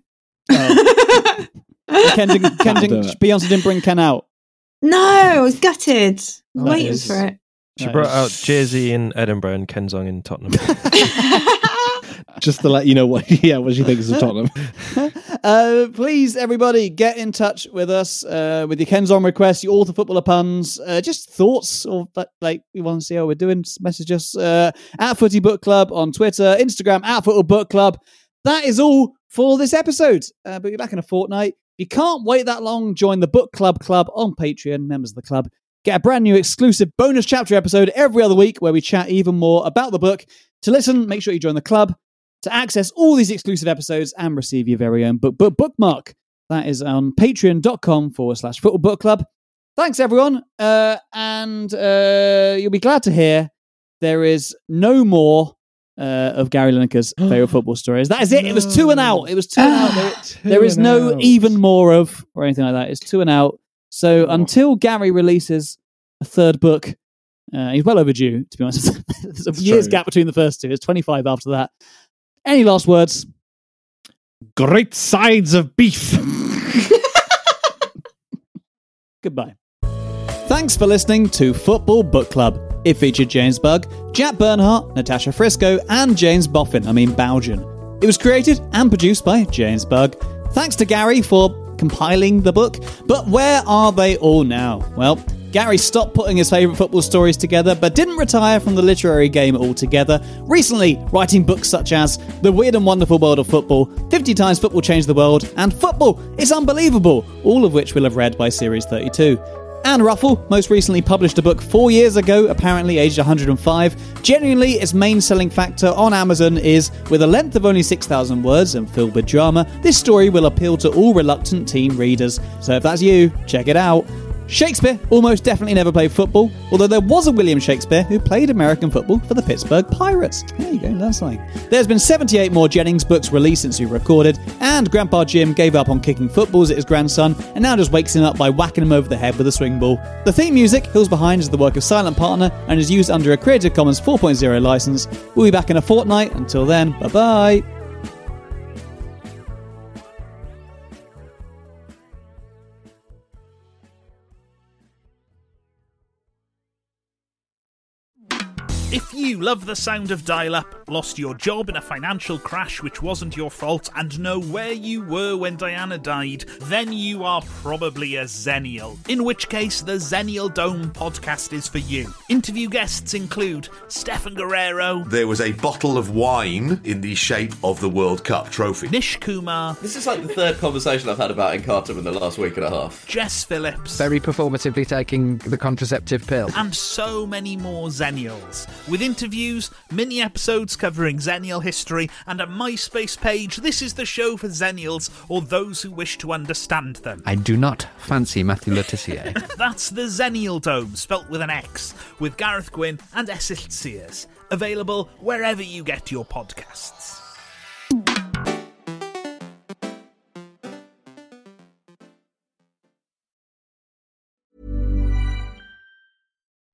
Ken didn't, Ken That'll didn't, do it. Beyonce didn't bring Ken out. no, I was gutted. That waiting is- for it. She That brought out Jay Z in Edinburgh and Kenzong in Tottenham. Just to let you know what yeah what she thinks of Tottenham. uh, please, everybody, get in touch with us uh, with your Kenzon requests, your author footballer puns, uh, just thoughts or like, like we want to see how we're doing. Just message us uh, at Footy Book Club on Twitter, Instagram at Football Book Club. That is all for this episode. Uh, but we're back in a fortnight. If you can't wait that long, join the Book Club Club on Patreon. Members of the club get a brand new exclusive bonus chapter episode every other week where we chat even more about the book. To listen, make sure you join the club to access all these exclusive episodes and receive your very own book, book bookmark. That is on patreon.com forward slash football book club. Thanks, everyone. Uh, and uh, you'll be glad to hear there is no more uh, of Gary Lineker's favorite football stories. That is it. It was two and out. It was two and out. There, Two there is no out. even more of or anything like that. It's two and out. So until Gary releases a third book, uh, he's well overdue. To be honest, there's a It's year's true. gap between the first two. It's 25 after that. Any last words? Great sides of beef. Goodbye. Thanks for listening to Football Book Club. It featured James Bugg, Jack Bernhardt, Natasha Frisco, and James Boffin, I mean Baugen. It was created and produced by James Bugg. Thanks to Gary for compiling the book. But where are they all now? Well, Gary stopped putting his favourite football stories together, but didn't retire from the literary game altogether. Recently, writing books such as The Weird and Wonderful World of Football, 50 Times Football Changed the World, and Football is Unbelievable, all of which we'll have read by Series 32. Anne Ruffell most recently published a book four years ago, apparently aged 105. Genuinely, its main selling factor on Amazon is with a length of only 6,000 words and filled with drama, this story will appeal to all reluctant teen readers. So if that's you, check it out. Shakespeare almost definitely never played football, although there was a William Shakespeare who played American football for the Pittsburgh Pirates. There you go, that's something. There's been 78 more Jennings books released since we recorded, and Grandpa Jim gave up on kicking footballs at his grandson and now just wakes him up by whacking him over the head with a swing ball. The theme music, Hills Behind, is the work of Silent Partner and is used under a Creative Commons 4.0 license. We'll be back in a fortnight. Until then, bye bye. Love the sound of dial up, lost your job in a financial crash which wasn't your fault, and know where you were when Diana died, then you are probably a Xennial. In which case, the Xennial Dome podcast is for you. Interview guests include Stefan Guerrero, There was a bottle of wine in the shape of the World Cup trophy. Nish Kumar, This is like the third conversation I've had about Encarta in the last week and a half. Jess Phillips, Very performatively taking the contraceptive pill. and so many more Xennials. With interviews, mini episodes covering Xennial history, and a MySpace page, this is the show for Xennials or those who wish to understand them. I do not fancy Matthew Le Tissier. That's the Xennial Dome, spelt with an X, with Gareth Gwynn and Esyllt Sears. Available wherever you get your podcasts.